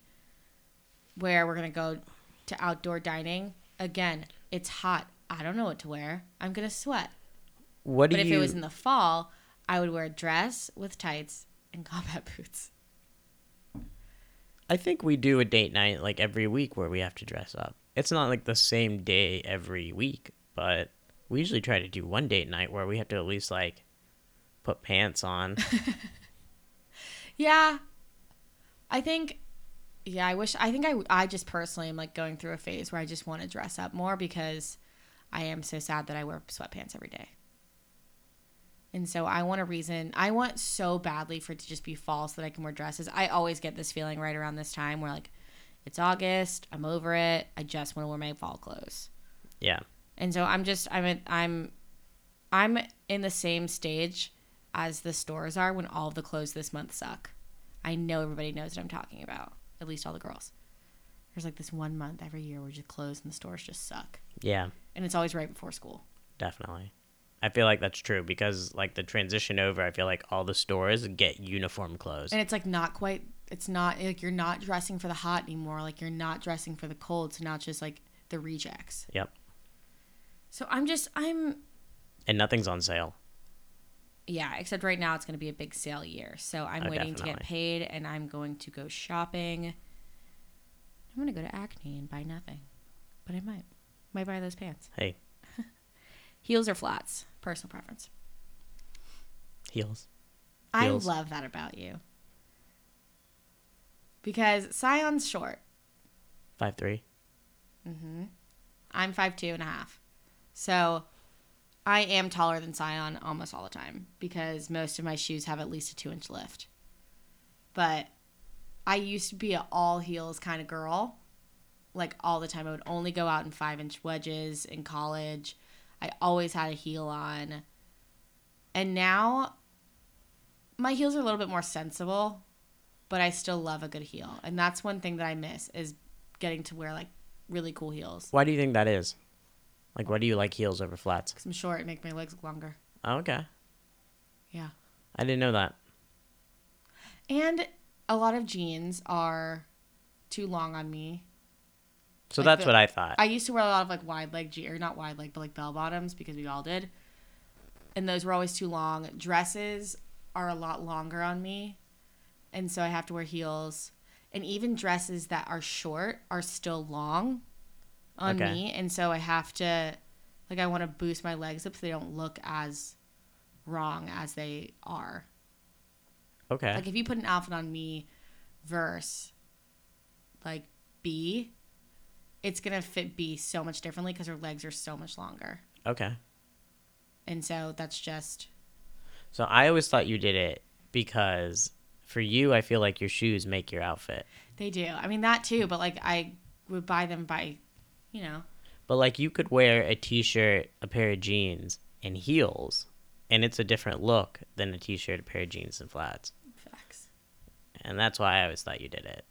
where we're going to go to outdoor dining. Again, it's hot. I don't know what to wear. I'm going to sweat. What do you think But if it was in the fall, I would wear a dress with tights and combat boots. I think we do a date night like every week where we have to dress up. It's not like the same day every week, but we usually try to do one date night where we have to at least like put pants on. Yeah. I think yeah, I wish I think I I just personally am like going through a phase where I just want to dress up more because I am so sad that I wear sweatpants every day. And so I want a reason. I want so badly for it to just be fall so that I can wear dresses. I always get this feeling right around this time where like it's August, I'm over it. I just want to wear my fall clothes. yeah. And so I'm just I'm I'm I'm in the same stage as the stores are when all the clothes this month suck. I know everybody knows what I'm talking about. At least all the girls. There's like this one month every year where just clothes in the stores just suck. Yeah, And it's always right before school. definitely. I feel like that's true because like the transition over, I feel like all the stores get uniform clothes. And it's like not quite it's not like you're not dressing for the hot anymore. Like you're not dressing for the cold. So not just like the rejects. Yep. So I'm just I'm And nothing's on sale. Yeah, except right now it's going to be a big sale year. So I'm Oh, waiting to get paid and I'm going to go shopping. I'm gonna go to Acne and buy nothing. But I might. Might buy those pants. Hey, Heels or flats? Personal preference. heels. I love that about you. Because Sion's short. Five three. Mm-hmm. I'm five two and a half. So I am taller than Sion almost all the time because most of my shoes have at least a two inch lift. But I used to be an all heels kind of girl. Like all the time. I would only go out in five inch wedges in college. I always had a heel on. And now my heels are a little bit more sensible, but I still love a good heel. And that's one thing that I miss is getting to wear like really cool heels. Why do you think that is? Like, why do you like heels over flats? Because I'm short, it make my legs look longer. Oh, okay. Yeah. I didn't know that. And a lot of jeans are too long on me. So Like that's the- what I thought. I used to wear a lot of like wide leg or not wide leg, but like bell bottoms because we all did. And those were always too long. Dresses are a lot longer on me. And so I have to wear heels. And even dresses that are short are still long on Okay. me. And so I have to like I want to boost my legs up so they don't look as wrong as they are. okay. Like if you put an outfit on me verse like B, it's gonna fit B so much differently because her legs are so much longer. okay. And so that's just So I always thought you did it because for you, I feel like your shoes make your outfit. they do. I mean that too, but like I would buy them by you know. But like you could wear a t-shirt, a pair of jeans, and heels, and it's a different look than a t-shirt, a pair of jeans, and flats. Facts. And that's why I always thought you did it.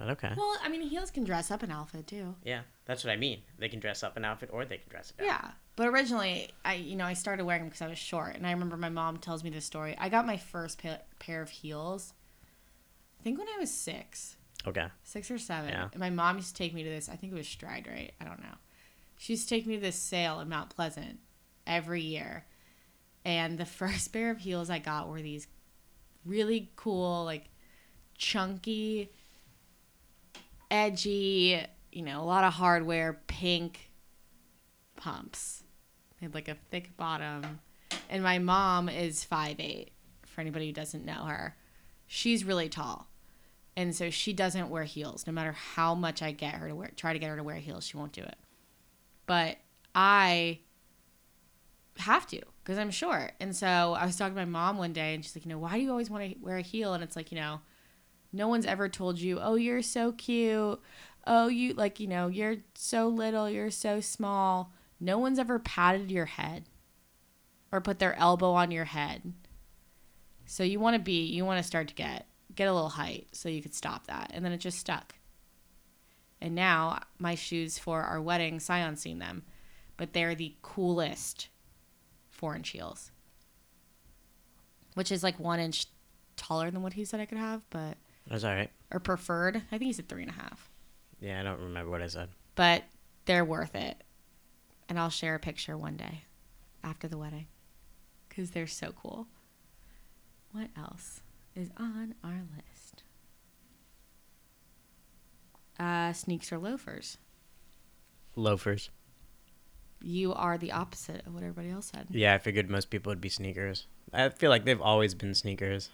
But okay. Well, I mean heels can dress up an outfit too. Yeah, that's what I mean. They can dress up an outfit or they can dress it down. Yeah. But originally, I you know I started wearing them because I was short, and I remember my mom tells me this story. I got my first pa- pair of heels, I think when I was six. Okay. six or seven. Yeah. And my mom used to take me to this. I think it was Stride Rite? I don't know. She used to take me to this sale in Mount Pleasant every year. And the first pair of heels I got were these really cool, like chunky, edgy, you know, a lot of hardware, pink pumps. They had like a thick bottom. And my mom is 5'8", for anybody who doesn't know her. She's really tall. And so she doesn't wear heels. No matter how much I get her to wear, try to get her to wear heels, she won't do it. But I have to because I'm short. And so I was talking to my mom one day, and she's like, you know, why do you always want to wear a heel? And it's like, you know, no one's ever told you, oh, you're so cute. Oh, you like, you know, you're so little, you're so small. No one's ever patted your head or put their elbow on your head. So you want to be, you want to start to get get a little height so you could stop that. And then it just stuck. And now my shoes for our wedding, Sion's seen them, but they're the coolest four inch heels, which is like one inch taller than what he said I could have, but That's all right. or preferred. I think he said three and a half, Yeah, I don't remember what I said. but they're worth it. And I'll share a picture one day after the wedding because they're so cool. What else is on our list? Uh, sneaks or loafers. Loafers. You are the opposite of what everybody else said. Yeah, I figured most people would be sneakers. I feel like they've always been sneakers.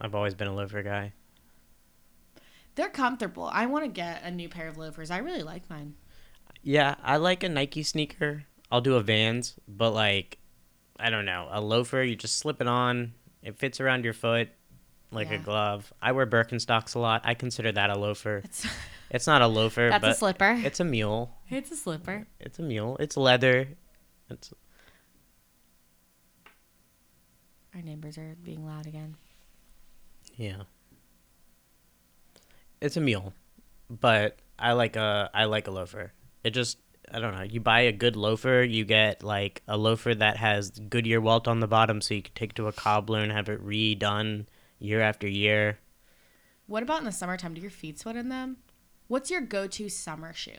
I've always been a loafer guy. They're comfortable. I want to get a new pair of loafers. I really like mine. Yeah, I like a Nike sneaker. I'll do a Vans, but like, I don't know, a loafer. You just slip it on. It fits around your foot like Yeah. a glove. I wear Birkenstocks a lot. I consider that a loafer. It's It's not a loafer, that's a slipper. it's a mule. It's a slipper. It's a mule. It's leather. It's Our neighbors are being loud again. yeah. It's a mule, but I like a I like a loafer. It just I don't know. You buy a good loafer, you get like a loafer that has Goodyear welt on the bottom, so you can take it to a cobbler and have it redone year after year. What about in the summertime? Do your feet sweat in them? What's your go-to summer shoe?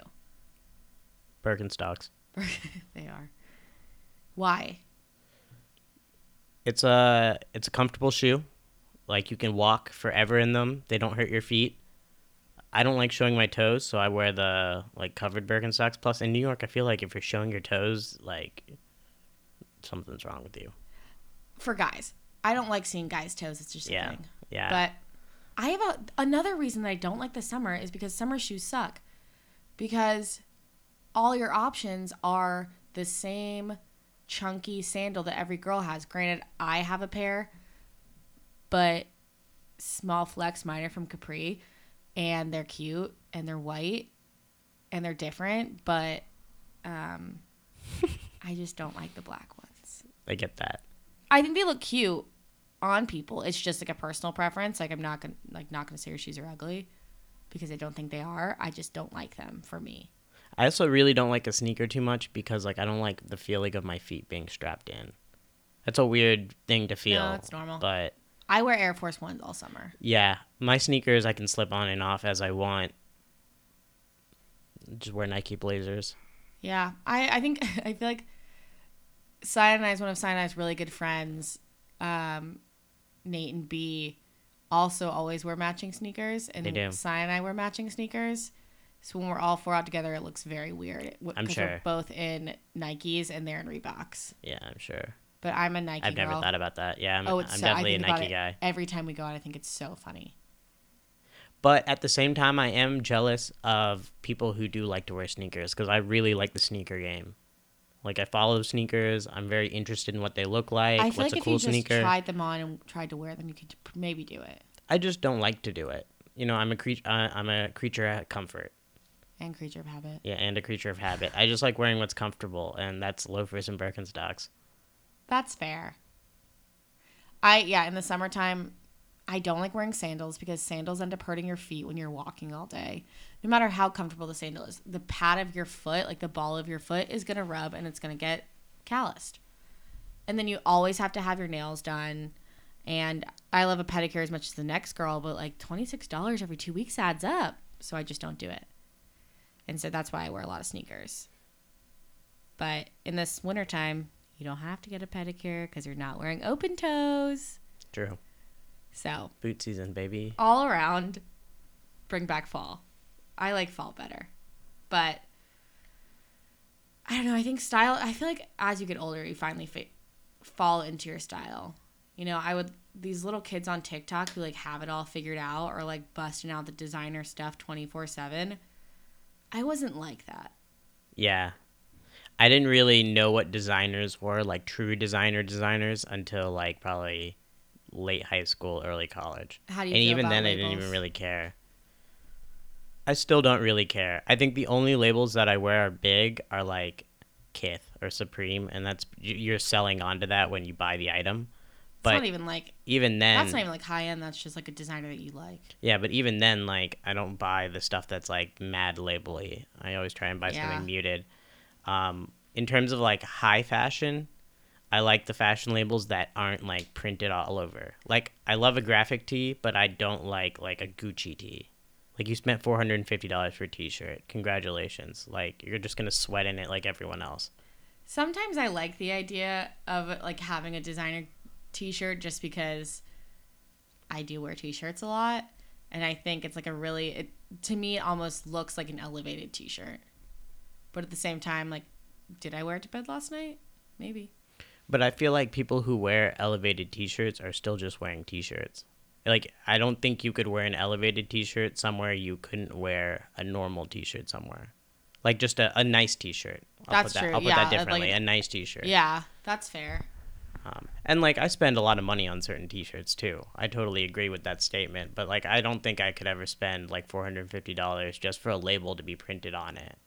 Birkenstocks. they are. Why? It's a it's a comfortable shoe. Like you can walk forever in them. They don't hurt your feet. I don't like showing my toes, so I wear the like covered Birkenstocks. Plus, in New York, I feel like if you're showing your toes, like something's wrong with you. For guys, I don't like seeing guys' toes. It's just a Yeah, thing. yeah. But I have a, another reason that I don't like the summer is because summer shoes suck. Because all your options are the same chunky sandal that every girl has. Granted, I have a pair, but small flex minor from Capri and they're cute and they're white and they're different, but um I just don't like the black ones. I get that. I think they look cute on people. It's just like a personal preference. Like I'm not gonna like not gonna say your shoes are ugly because I don't think they are. I just don't like them for me. I also really don't like a sneaker too much because like I don't like the feeling of my feet being strapped in. That's a weird thing to feel. No, it's normal. But I wear Air Force Ones all summer. yeah, my sneakers I can slip on and off as I want. Just wear Nike Blazers. Yeah, I I think I feel like Sion and is one of Sion and I's really good friends. Um, Nate and B also always wear matching sneakers, and They do. And I wear matching sneakers. So when we're all four out together, it looks very weird. I'm sure. we're both in Nikes and they're in Reeboks. Yeah, I'm sure. But I'm a Nike guy. I've never girl. thought about that. Yeah, I'm, Oh, it's I'm so, definitely a Nike guy. Every time we go out, I think it's so funny. But at the same time, I am jealous of people who do like to wear sneakers because I really like the sneaker game. Like I follow sneakers. I'm very interested in what they look like. I feel what's like a if cool you just sneaker? tried them on and tried to wear them, you could maybe do it. I just don't like to do it. You know, I'm a creature. Uh, I'm a creature of comfort. And creature of habit. Yeah, and a creature of habit. I just like wearing what's comfortable, and that's loafers and Birkenstocks. That's fair. I yeah, in the summertime, I don't like wearing sandals because sandals end up hurting your feet when you're walking all day. No matter how comfortable the sandal is, the pad of your foot, like the ball of your foot, is gonna rub and it's gonna get calloused. And then you always have to have your nails done. And I love a pedicure as much as the next girl, but like twenty six dollars every two weeks adds up. So I just don't do it. And so that's why I wear a lot of sneakers. But in this wintertime, you don't have to get a pedicure because you're not wearing open toes. True. So Boot season, baby. all around, bring back fall. I like fall better, but I don't know. I think style. I feel like as you get older, you finally fa- fall into your style. You know, I would these little kids on TikTok who like have it all figured out or like busting out the designer stuff twenty four seven. I wasn't like that. Yeah. I didn't really know what designers were, like true designer designers, until like probably late high school, early college. How do you and even then, I didn't even really care. I still don't really care. I think the only labels that I wear are big are like Kith or Supreme, and that's you're selling onto that when you buy the item. But not even like even then, that's not even like high end. That's just like a designer that you like. yeah, but even then, like I don't buy the stuff that's like mad labely. I always try and buy Yeah. something muted. Um, in terms of like high fashion, I like the fashion labels that aren't like printed all over. Like I love a graphic tee, but I don't like like a Gucci tee. Like you spent four hundred and fifty dollars for a T-shirt. Congratulations! Like you're just gonna sweat in it like everyone else. Sometimes I like the idea of like having a designer t-shirt just because I do wear t-shirts a lot and I think it's like a really it, to me it almost looks like an elevated t-shirt. But at the same time like did I wear it to bed last night? Maybe. But I feel like people who wear elevated T-shirts are still just wearing T-shirts. Like I don't think you could wear an elevated T-shirt somewhere you couldn't wear a normal T-shirt somewhere. Like just a, a nice T-shirt. I'll That's put that, true, I'll put yeah, that like- differently. a nice T-shirt. Yeah, that's fair. Um, and like I spend a lot of money on certain T-shirts too. I totally agree with that statement. But like I don't think I could ever spend like four hundred fifty dollars just for a label to be printed on it.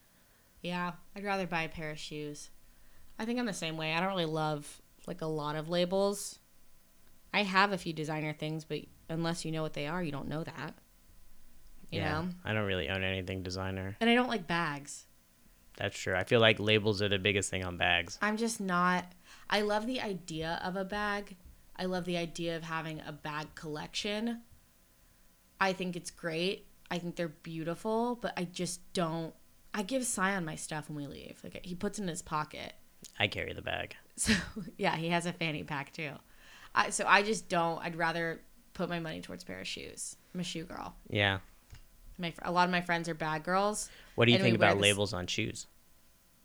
Yeah, I'd rather buy a pair of shoes. I think I'm the same way. I don't really love like a lot of labels. I have a few designer things, but unless you know what they are, you don't know that. You know? I don't really own anything designer. And I don't like bags. That's true. I feel like labels are the biggest thing on bags. I'm just not I love the idea of a bag. I love the idea of having a bag collection. I think it's great. I think they're beautiful, but I just don't I give Sion my stuff when we leave. Like he puts it in his pocket. I carry the bag. So yeah, he has a fanny pack too. I, so I just don't. I'd rather put my money towards a pair of shoes. I'm a shoe girl. Yeah. My a lot of my friends are bag girls. What do you think about this- labels on shoes?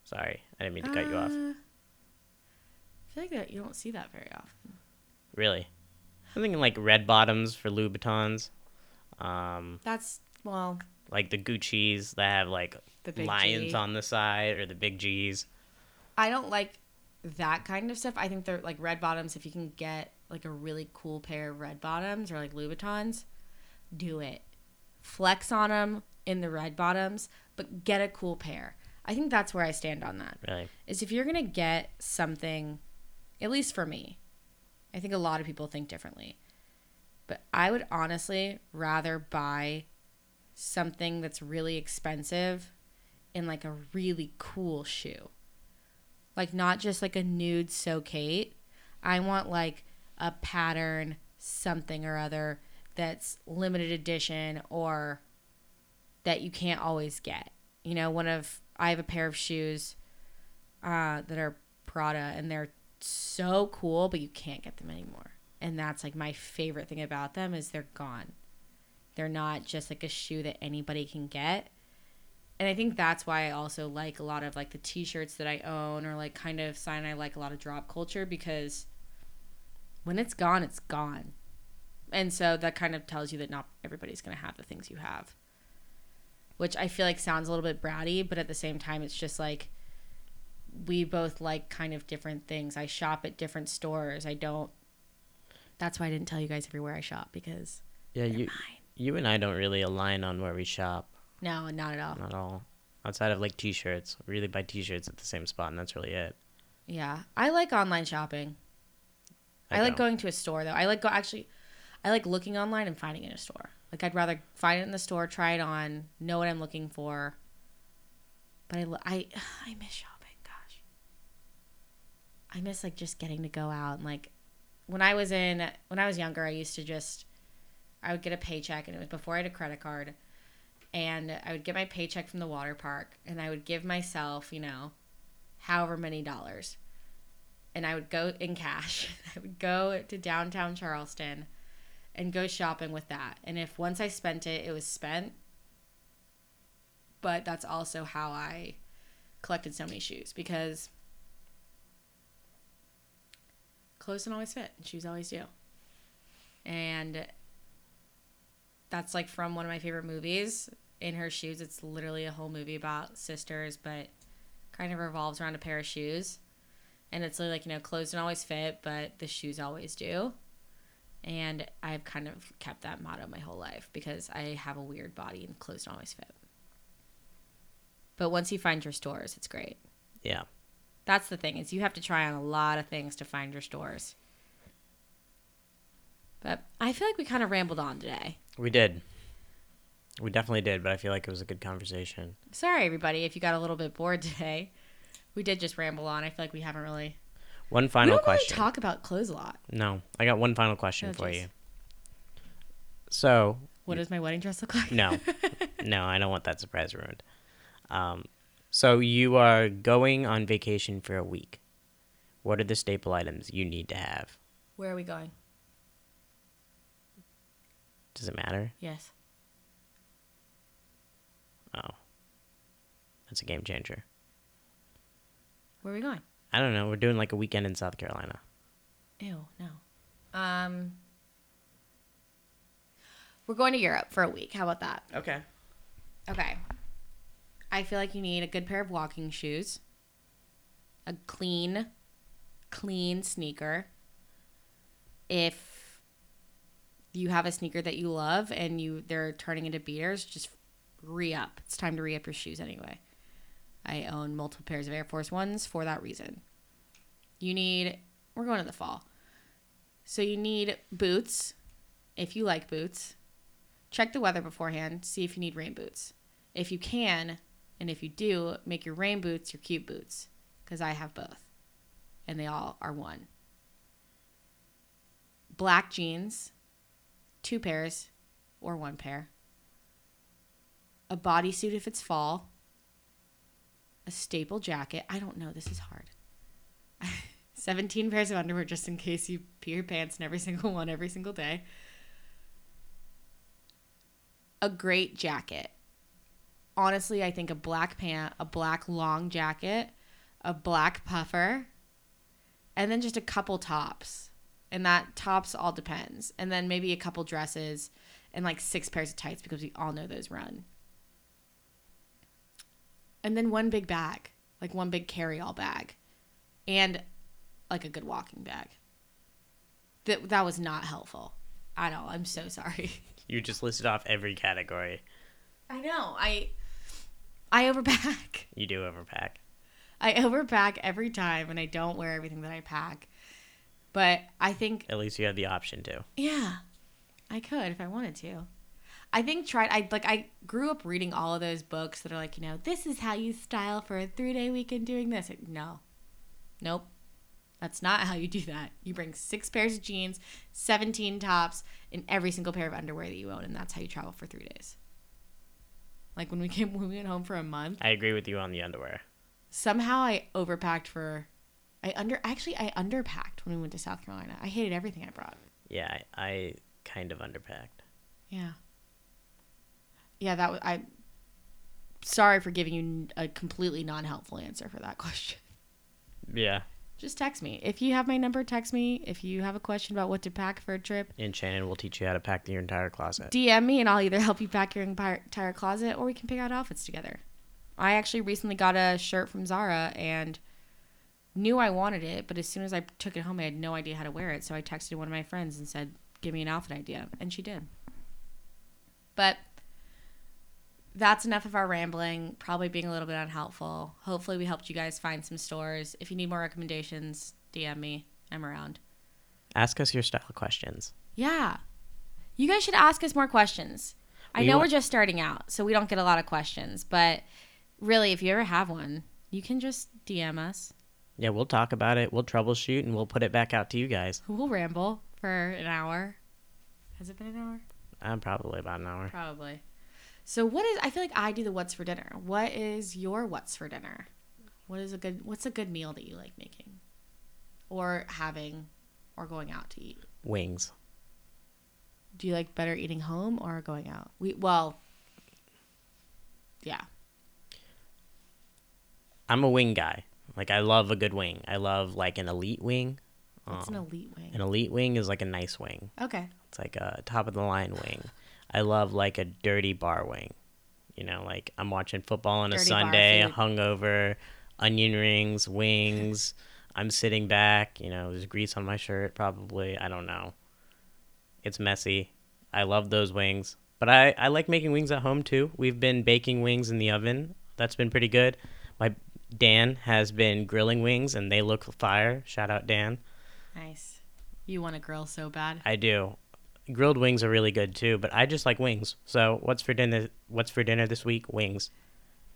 Sorry, I didn't mean to cut you off. Uh, I feel like that you don't see that very often. Really? I'm thinking like red bottoms for Louboutins. Um, That's well, like the Gucci's that have like The big lions G. on the side or the big G's. I don't like that kind of stuff. I think they're like red bottoms. If you can get like a really cool pair of red bottoms or like Louboutins, do it. Flex on them in the red bottoms, but get a cool pair. I think that's where I stand on that. Really? is if you're gonna get something, at least for me, I think a lot of people think differently. But I would honestly rather buy something that's really expensive in like a really cool shoe. Like not just like a nude So Kate. I want like a pattern something or other that's limited edition or that you can't always get. You know, one of I have a pair of shoes uh, that are Prada, and they're so cool, but you can't get them anymore. And that's like my favorite thing about them is they're gone. They're not just like a shoe that anybody can get. And I think that's why I also like a lot of like the t-shirts that I own or like kind of Sion I like a lot of drop culture because when it's gone, it's gone. And so that kind of tells you that not everybody's going to have the things you have which I feel like sounds a little bit bratty, but at the same time, it's just like we both like kind of different things. I shop at different stores. I don't. That's why I didn't tell you guys everywhere I shop because Yeah, you mine. you and I don't really align on where we shop. No, not at all. Not at all. Outside of like t-shirts, really buy t-shirts at the same spot, and that's really it. Yeah, I like online shopping. I, like going to a store though. I like go actually. I like looking online and finding it in a store. Like I'd rather find it in the store, try it on, know what I'm looking for. But I I I miss shopping. Gosh, I miss like just getting to go out and like when I was in when I was younger, I used to just I would get a paycheck and it was before I had a credit card, and I would get my paycheck from the water park and I would give myself you know however many dollars and I would go in cash. I would go to downtown Charleston and go shopping with that. And if once I spent it, it was spent. But that's also how I collected so many shoes because clothes don't always fit and shoes always do. And that's like from one of my favorite movies. In her shoes, it's literally a whole movie about sisters, but kind of revolves around a pair of shoes and it's like you know clothes don't always fit but the shoes always do and i've kind of kept that motto my whole life because i have a weird body and clothes don't always fit but once you find your stores it's great Yeah. that's the thing is you have to try on a lot of things to find your stores But I feel like we kind of rambled on today. We did. We definitely did, but I feel like it was a good conversation. Sorry, everybody, if you got a little bit bored today. We did just ramble on. I feel like we haven't really. One We final don't question. really talk about clothes a lot. no, I got one final question Oh, for you. So, What does my wedding dress look like? No. no, I don't want that surprise ruined. Um, so you are going on vacation for a week. What are the staple items you need to have? Where are we going? Does it matter? Yes. Oh, that's a game changer. Where are we going? I don't know. We're doing like a weekend in South Carolina. Ew, no. Um, we're going to Europe for a week. How about that? Okay. Okay. I feel like you need a good pair of walking shoes, a clean, clean sneaker. If you have a sneaker that you love and you they're turning into beaters, just re up. It's time to re up your shoes anyway. I own multiple pairs of Air Force Ones for that reason. You need we're going to the fall. So you need boots if you like boots. Check the weather beforehand, see if you need rain boots. If you can, and if you do, make your rain boots your cute boots because I have both. And they all are one. Black jeans, two pairs or one pair. A bodysuit if it's fall. A staple jacket. I don't know, this is hard. 17 pairs of underwear just in case you pee your pants in every single one every single day. A great jacket. Honestly, I think a black pant, a black long jacket, a black puffer, and then just a couple tops. And that tops all depends. And then maybe a couple dresses and like six pairs of tights because we all know those run. And then one big bag, like one big carry all bag. And like a good walking bag. That that was not helpful. at all. I'm so sorry. You just listed off every category. I know. I I overpack. You do overpack. I overpack every time, and I don't wear everything that I pack. But I think, At least you have the option to. yeah, I could if I wanted to. I think try. I like. I grew up reading all of those books that are like, you know, this is how you style for a three day weekend doing this. No, nope. That's not how you do that. You bring six pairs of jeans, 17 tops, and every single pair of underwear that you own, and that's how you travel for three days. Like when we came, when we went home for a month, I agree with you on the underwear. somehow I overpacked for. I under actually I underpacked when we went to South Carolina. I hated everything I brought. Yeah, I, I kind of underpacked. Yeah. Yeah, that was I. Sorry for giving you a completely non-helpful answer for that question. Yeah. Just text me if you have my number. Text me if you have a question about what to pack for a trip. And Shannon will teach you how to pack your entire closet. DM me and I'll either help you pack your entire entire closet or we can pick out outfits together. I actually recently got a shirt from Zara and knew I wanted it, but as soon as I took it home, I had no idea how to wear it. So I texted one of my friends and said, "Give me an outfit idea," and she did. But that's enough of our rambling. Probably being a little bit unhelpful. Hopefully, we helped you guys find some stores. If you need more recommendations, DM me. I'm around. Ask us your style questions. Yeah. You guys should ask us more questions. I We know wa- we're just starting out, so we don't get a lot of questions, but really, if you ever have one, you can just DM us. Yeah, we'll talk about it. We'll troubleshoot and we'll put it back out to you guys. We'll ramble for an hour. Has it been an hour? Um, probably about an hour. Probably. So what is I feel like I do the what's for dinner. What is your what's for dinner? What is a good what's a good meal that you like making? Or having or going out to eat? Wings. Do you like better eating home or going out? We well Yeah. I'm a wing guy. Like I love a good wing. I love like an elite wing. What's an Um, elite wing? An elite wing is like a nice wing. Okay. It's like a top of the line wing. I love like a dirty bar wing. You know, like I'm watching football on a Dirty bar Sunday, hungover, onion rings, wings. I'm sitting back, you know, there's grease on my shirt probably. I don't know. It's messy. I love those wings. But I, I like making wings at home too. We've been baking wings in the oven. That's been pretty good. My Dan has been grilling wings and they look fire. Shout out Dan. Nice. You want to grill so bad. I do. Grilled wings are really good too, but I just like wings. So what's for dinner? What's for dinner this week? Wings.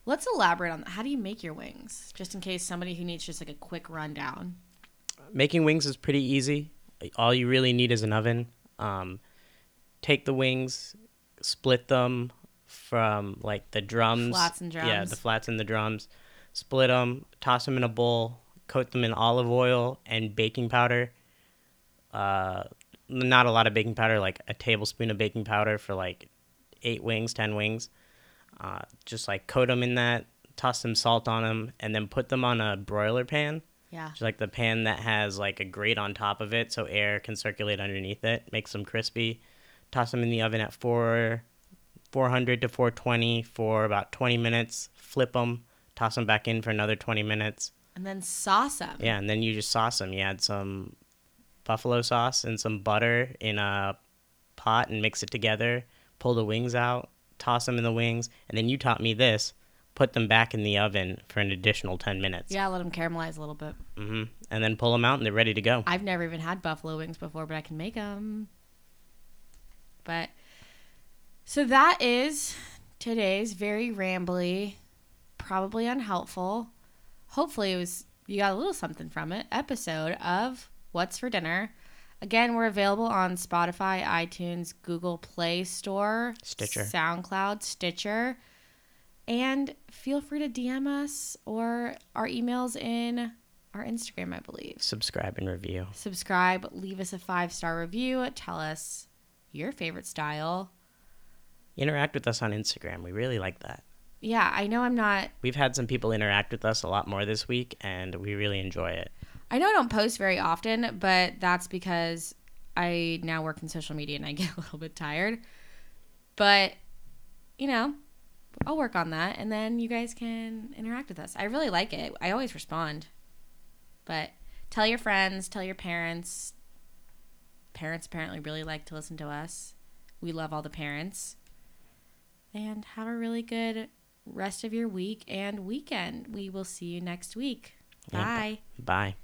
Let's elaborate on that. How do you make your wings? Just in case somebody who needs just like a quick rundown. Making wings is pretty easy. All you really need is an oven. Um, take the wings, split them from like the drums, Flats and drums. Yeah, the flats and the drums. Split them, toss them in a bowl, coat them in olive oil and baking powder. Uh, not a lot of baking powder, like a tablespoon of baking powder for like eight wings, ten wings. Uh, just like coat them in that, toss some salt on them, and then put them on a broiler pan. Yeah. Just like the pan that has like a grate on top of it so air can circulate underneath it, makes them crispy. Toss them in the oven at 4 400 to 420 for about 20 minutes. Flip them, toss them back in for another 20 minutes. And then sauce them. Yeah, and then you just sauce them. You add some buffalo sauce and some butter in a pot and mix it together. Pull the wings out, toss them in the wings, and then you taught me this. Put them back in the oven for an additional 10 minutes. Yeah, let them caramelize a little bit. hmm And then pull them out and they're ready to go. I've never even had buffalo wings before, but I can make them. But so that is today's very rambly, probably unhelpful. Hopefully, it was you got a little something from it. Episode of What's for Dinner. Again, we're available on Spotify, iTunes, Google Play Store, Stitcher. SoundCloud, Stitcher. And feel free to DM us or our emails in our Instagram, I believe Subscribe and review. subscribe, leave us a five star review, tell us your favorite style. Interact with us on Instagram. We really like that. Yeah, I know I'm not, We've had some people interact with us a lot more this week, and we really enjoy it. I know I don't post very often, but that's because I now work in social media and I get a little bit tired. But, you know, I'll work on that and then you guys can interact with us. I really like it. I always respond. But tell your friends, tell your parents. Parents apparently really like to listen to us. We love all the parents. And have a really good rest of your week and weekend. We will see you next week. Yeah. Bye. Bye.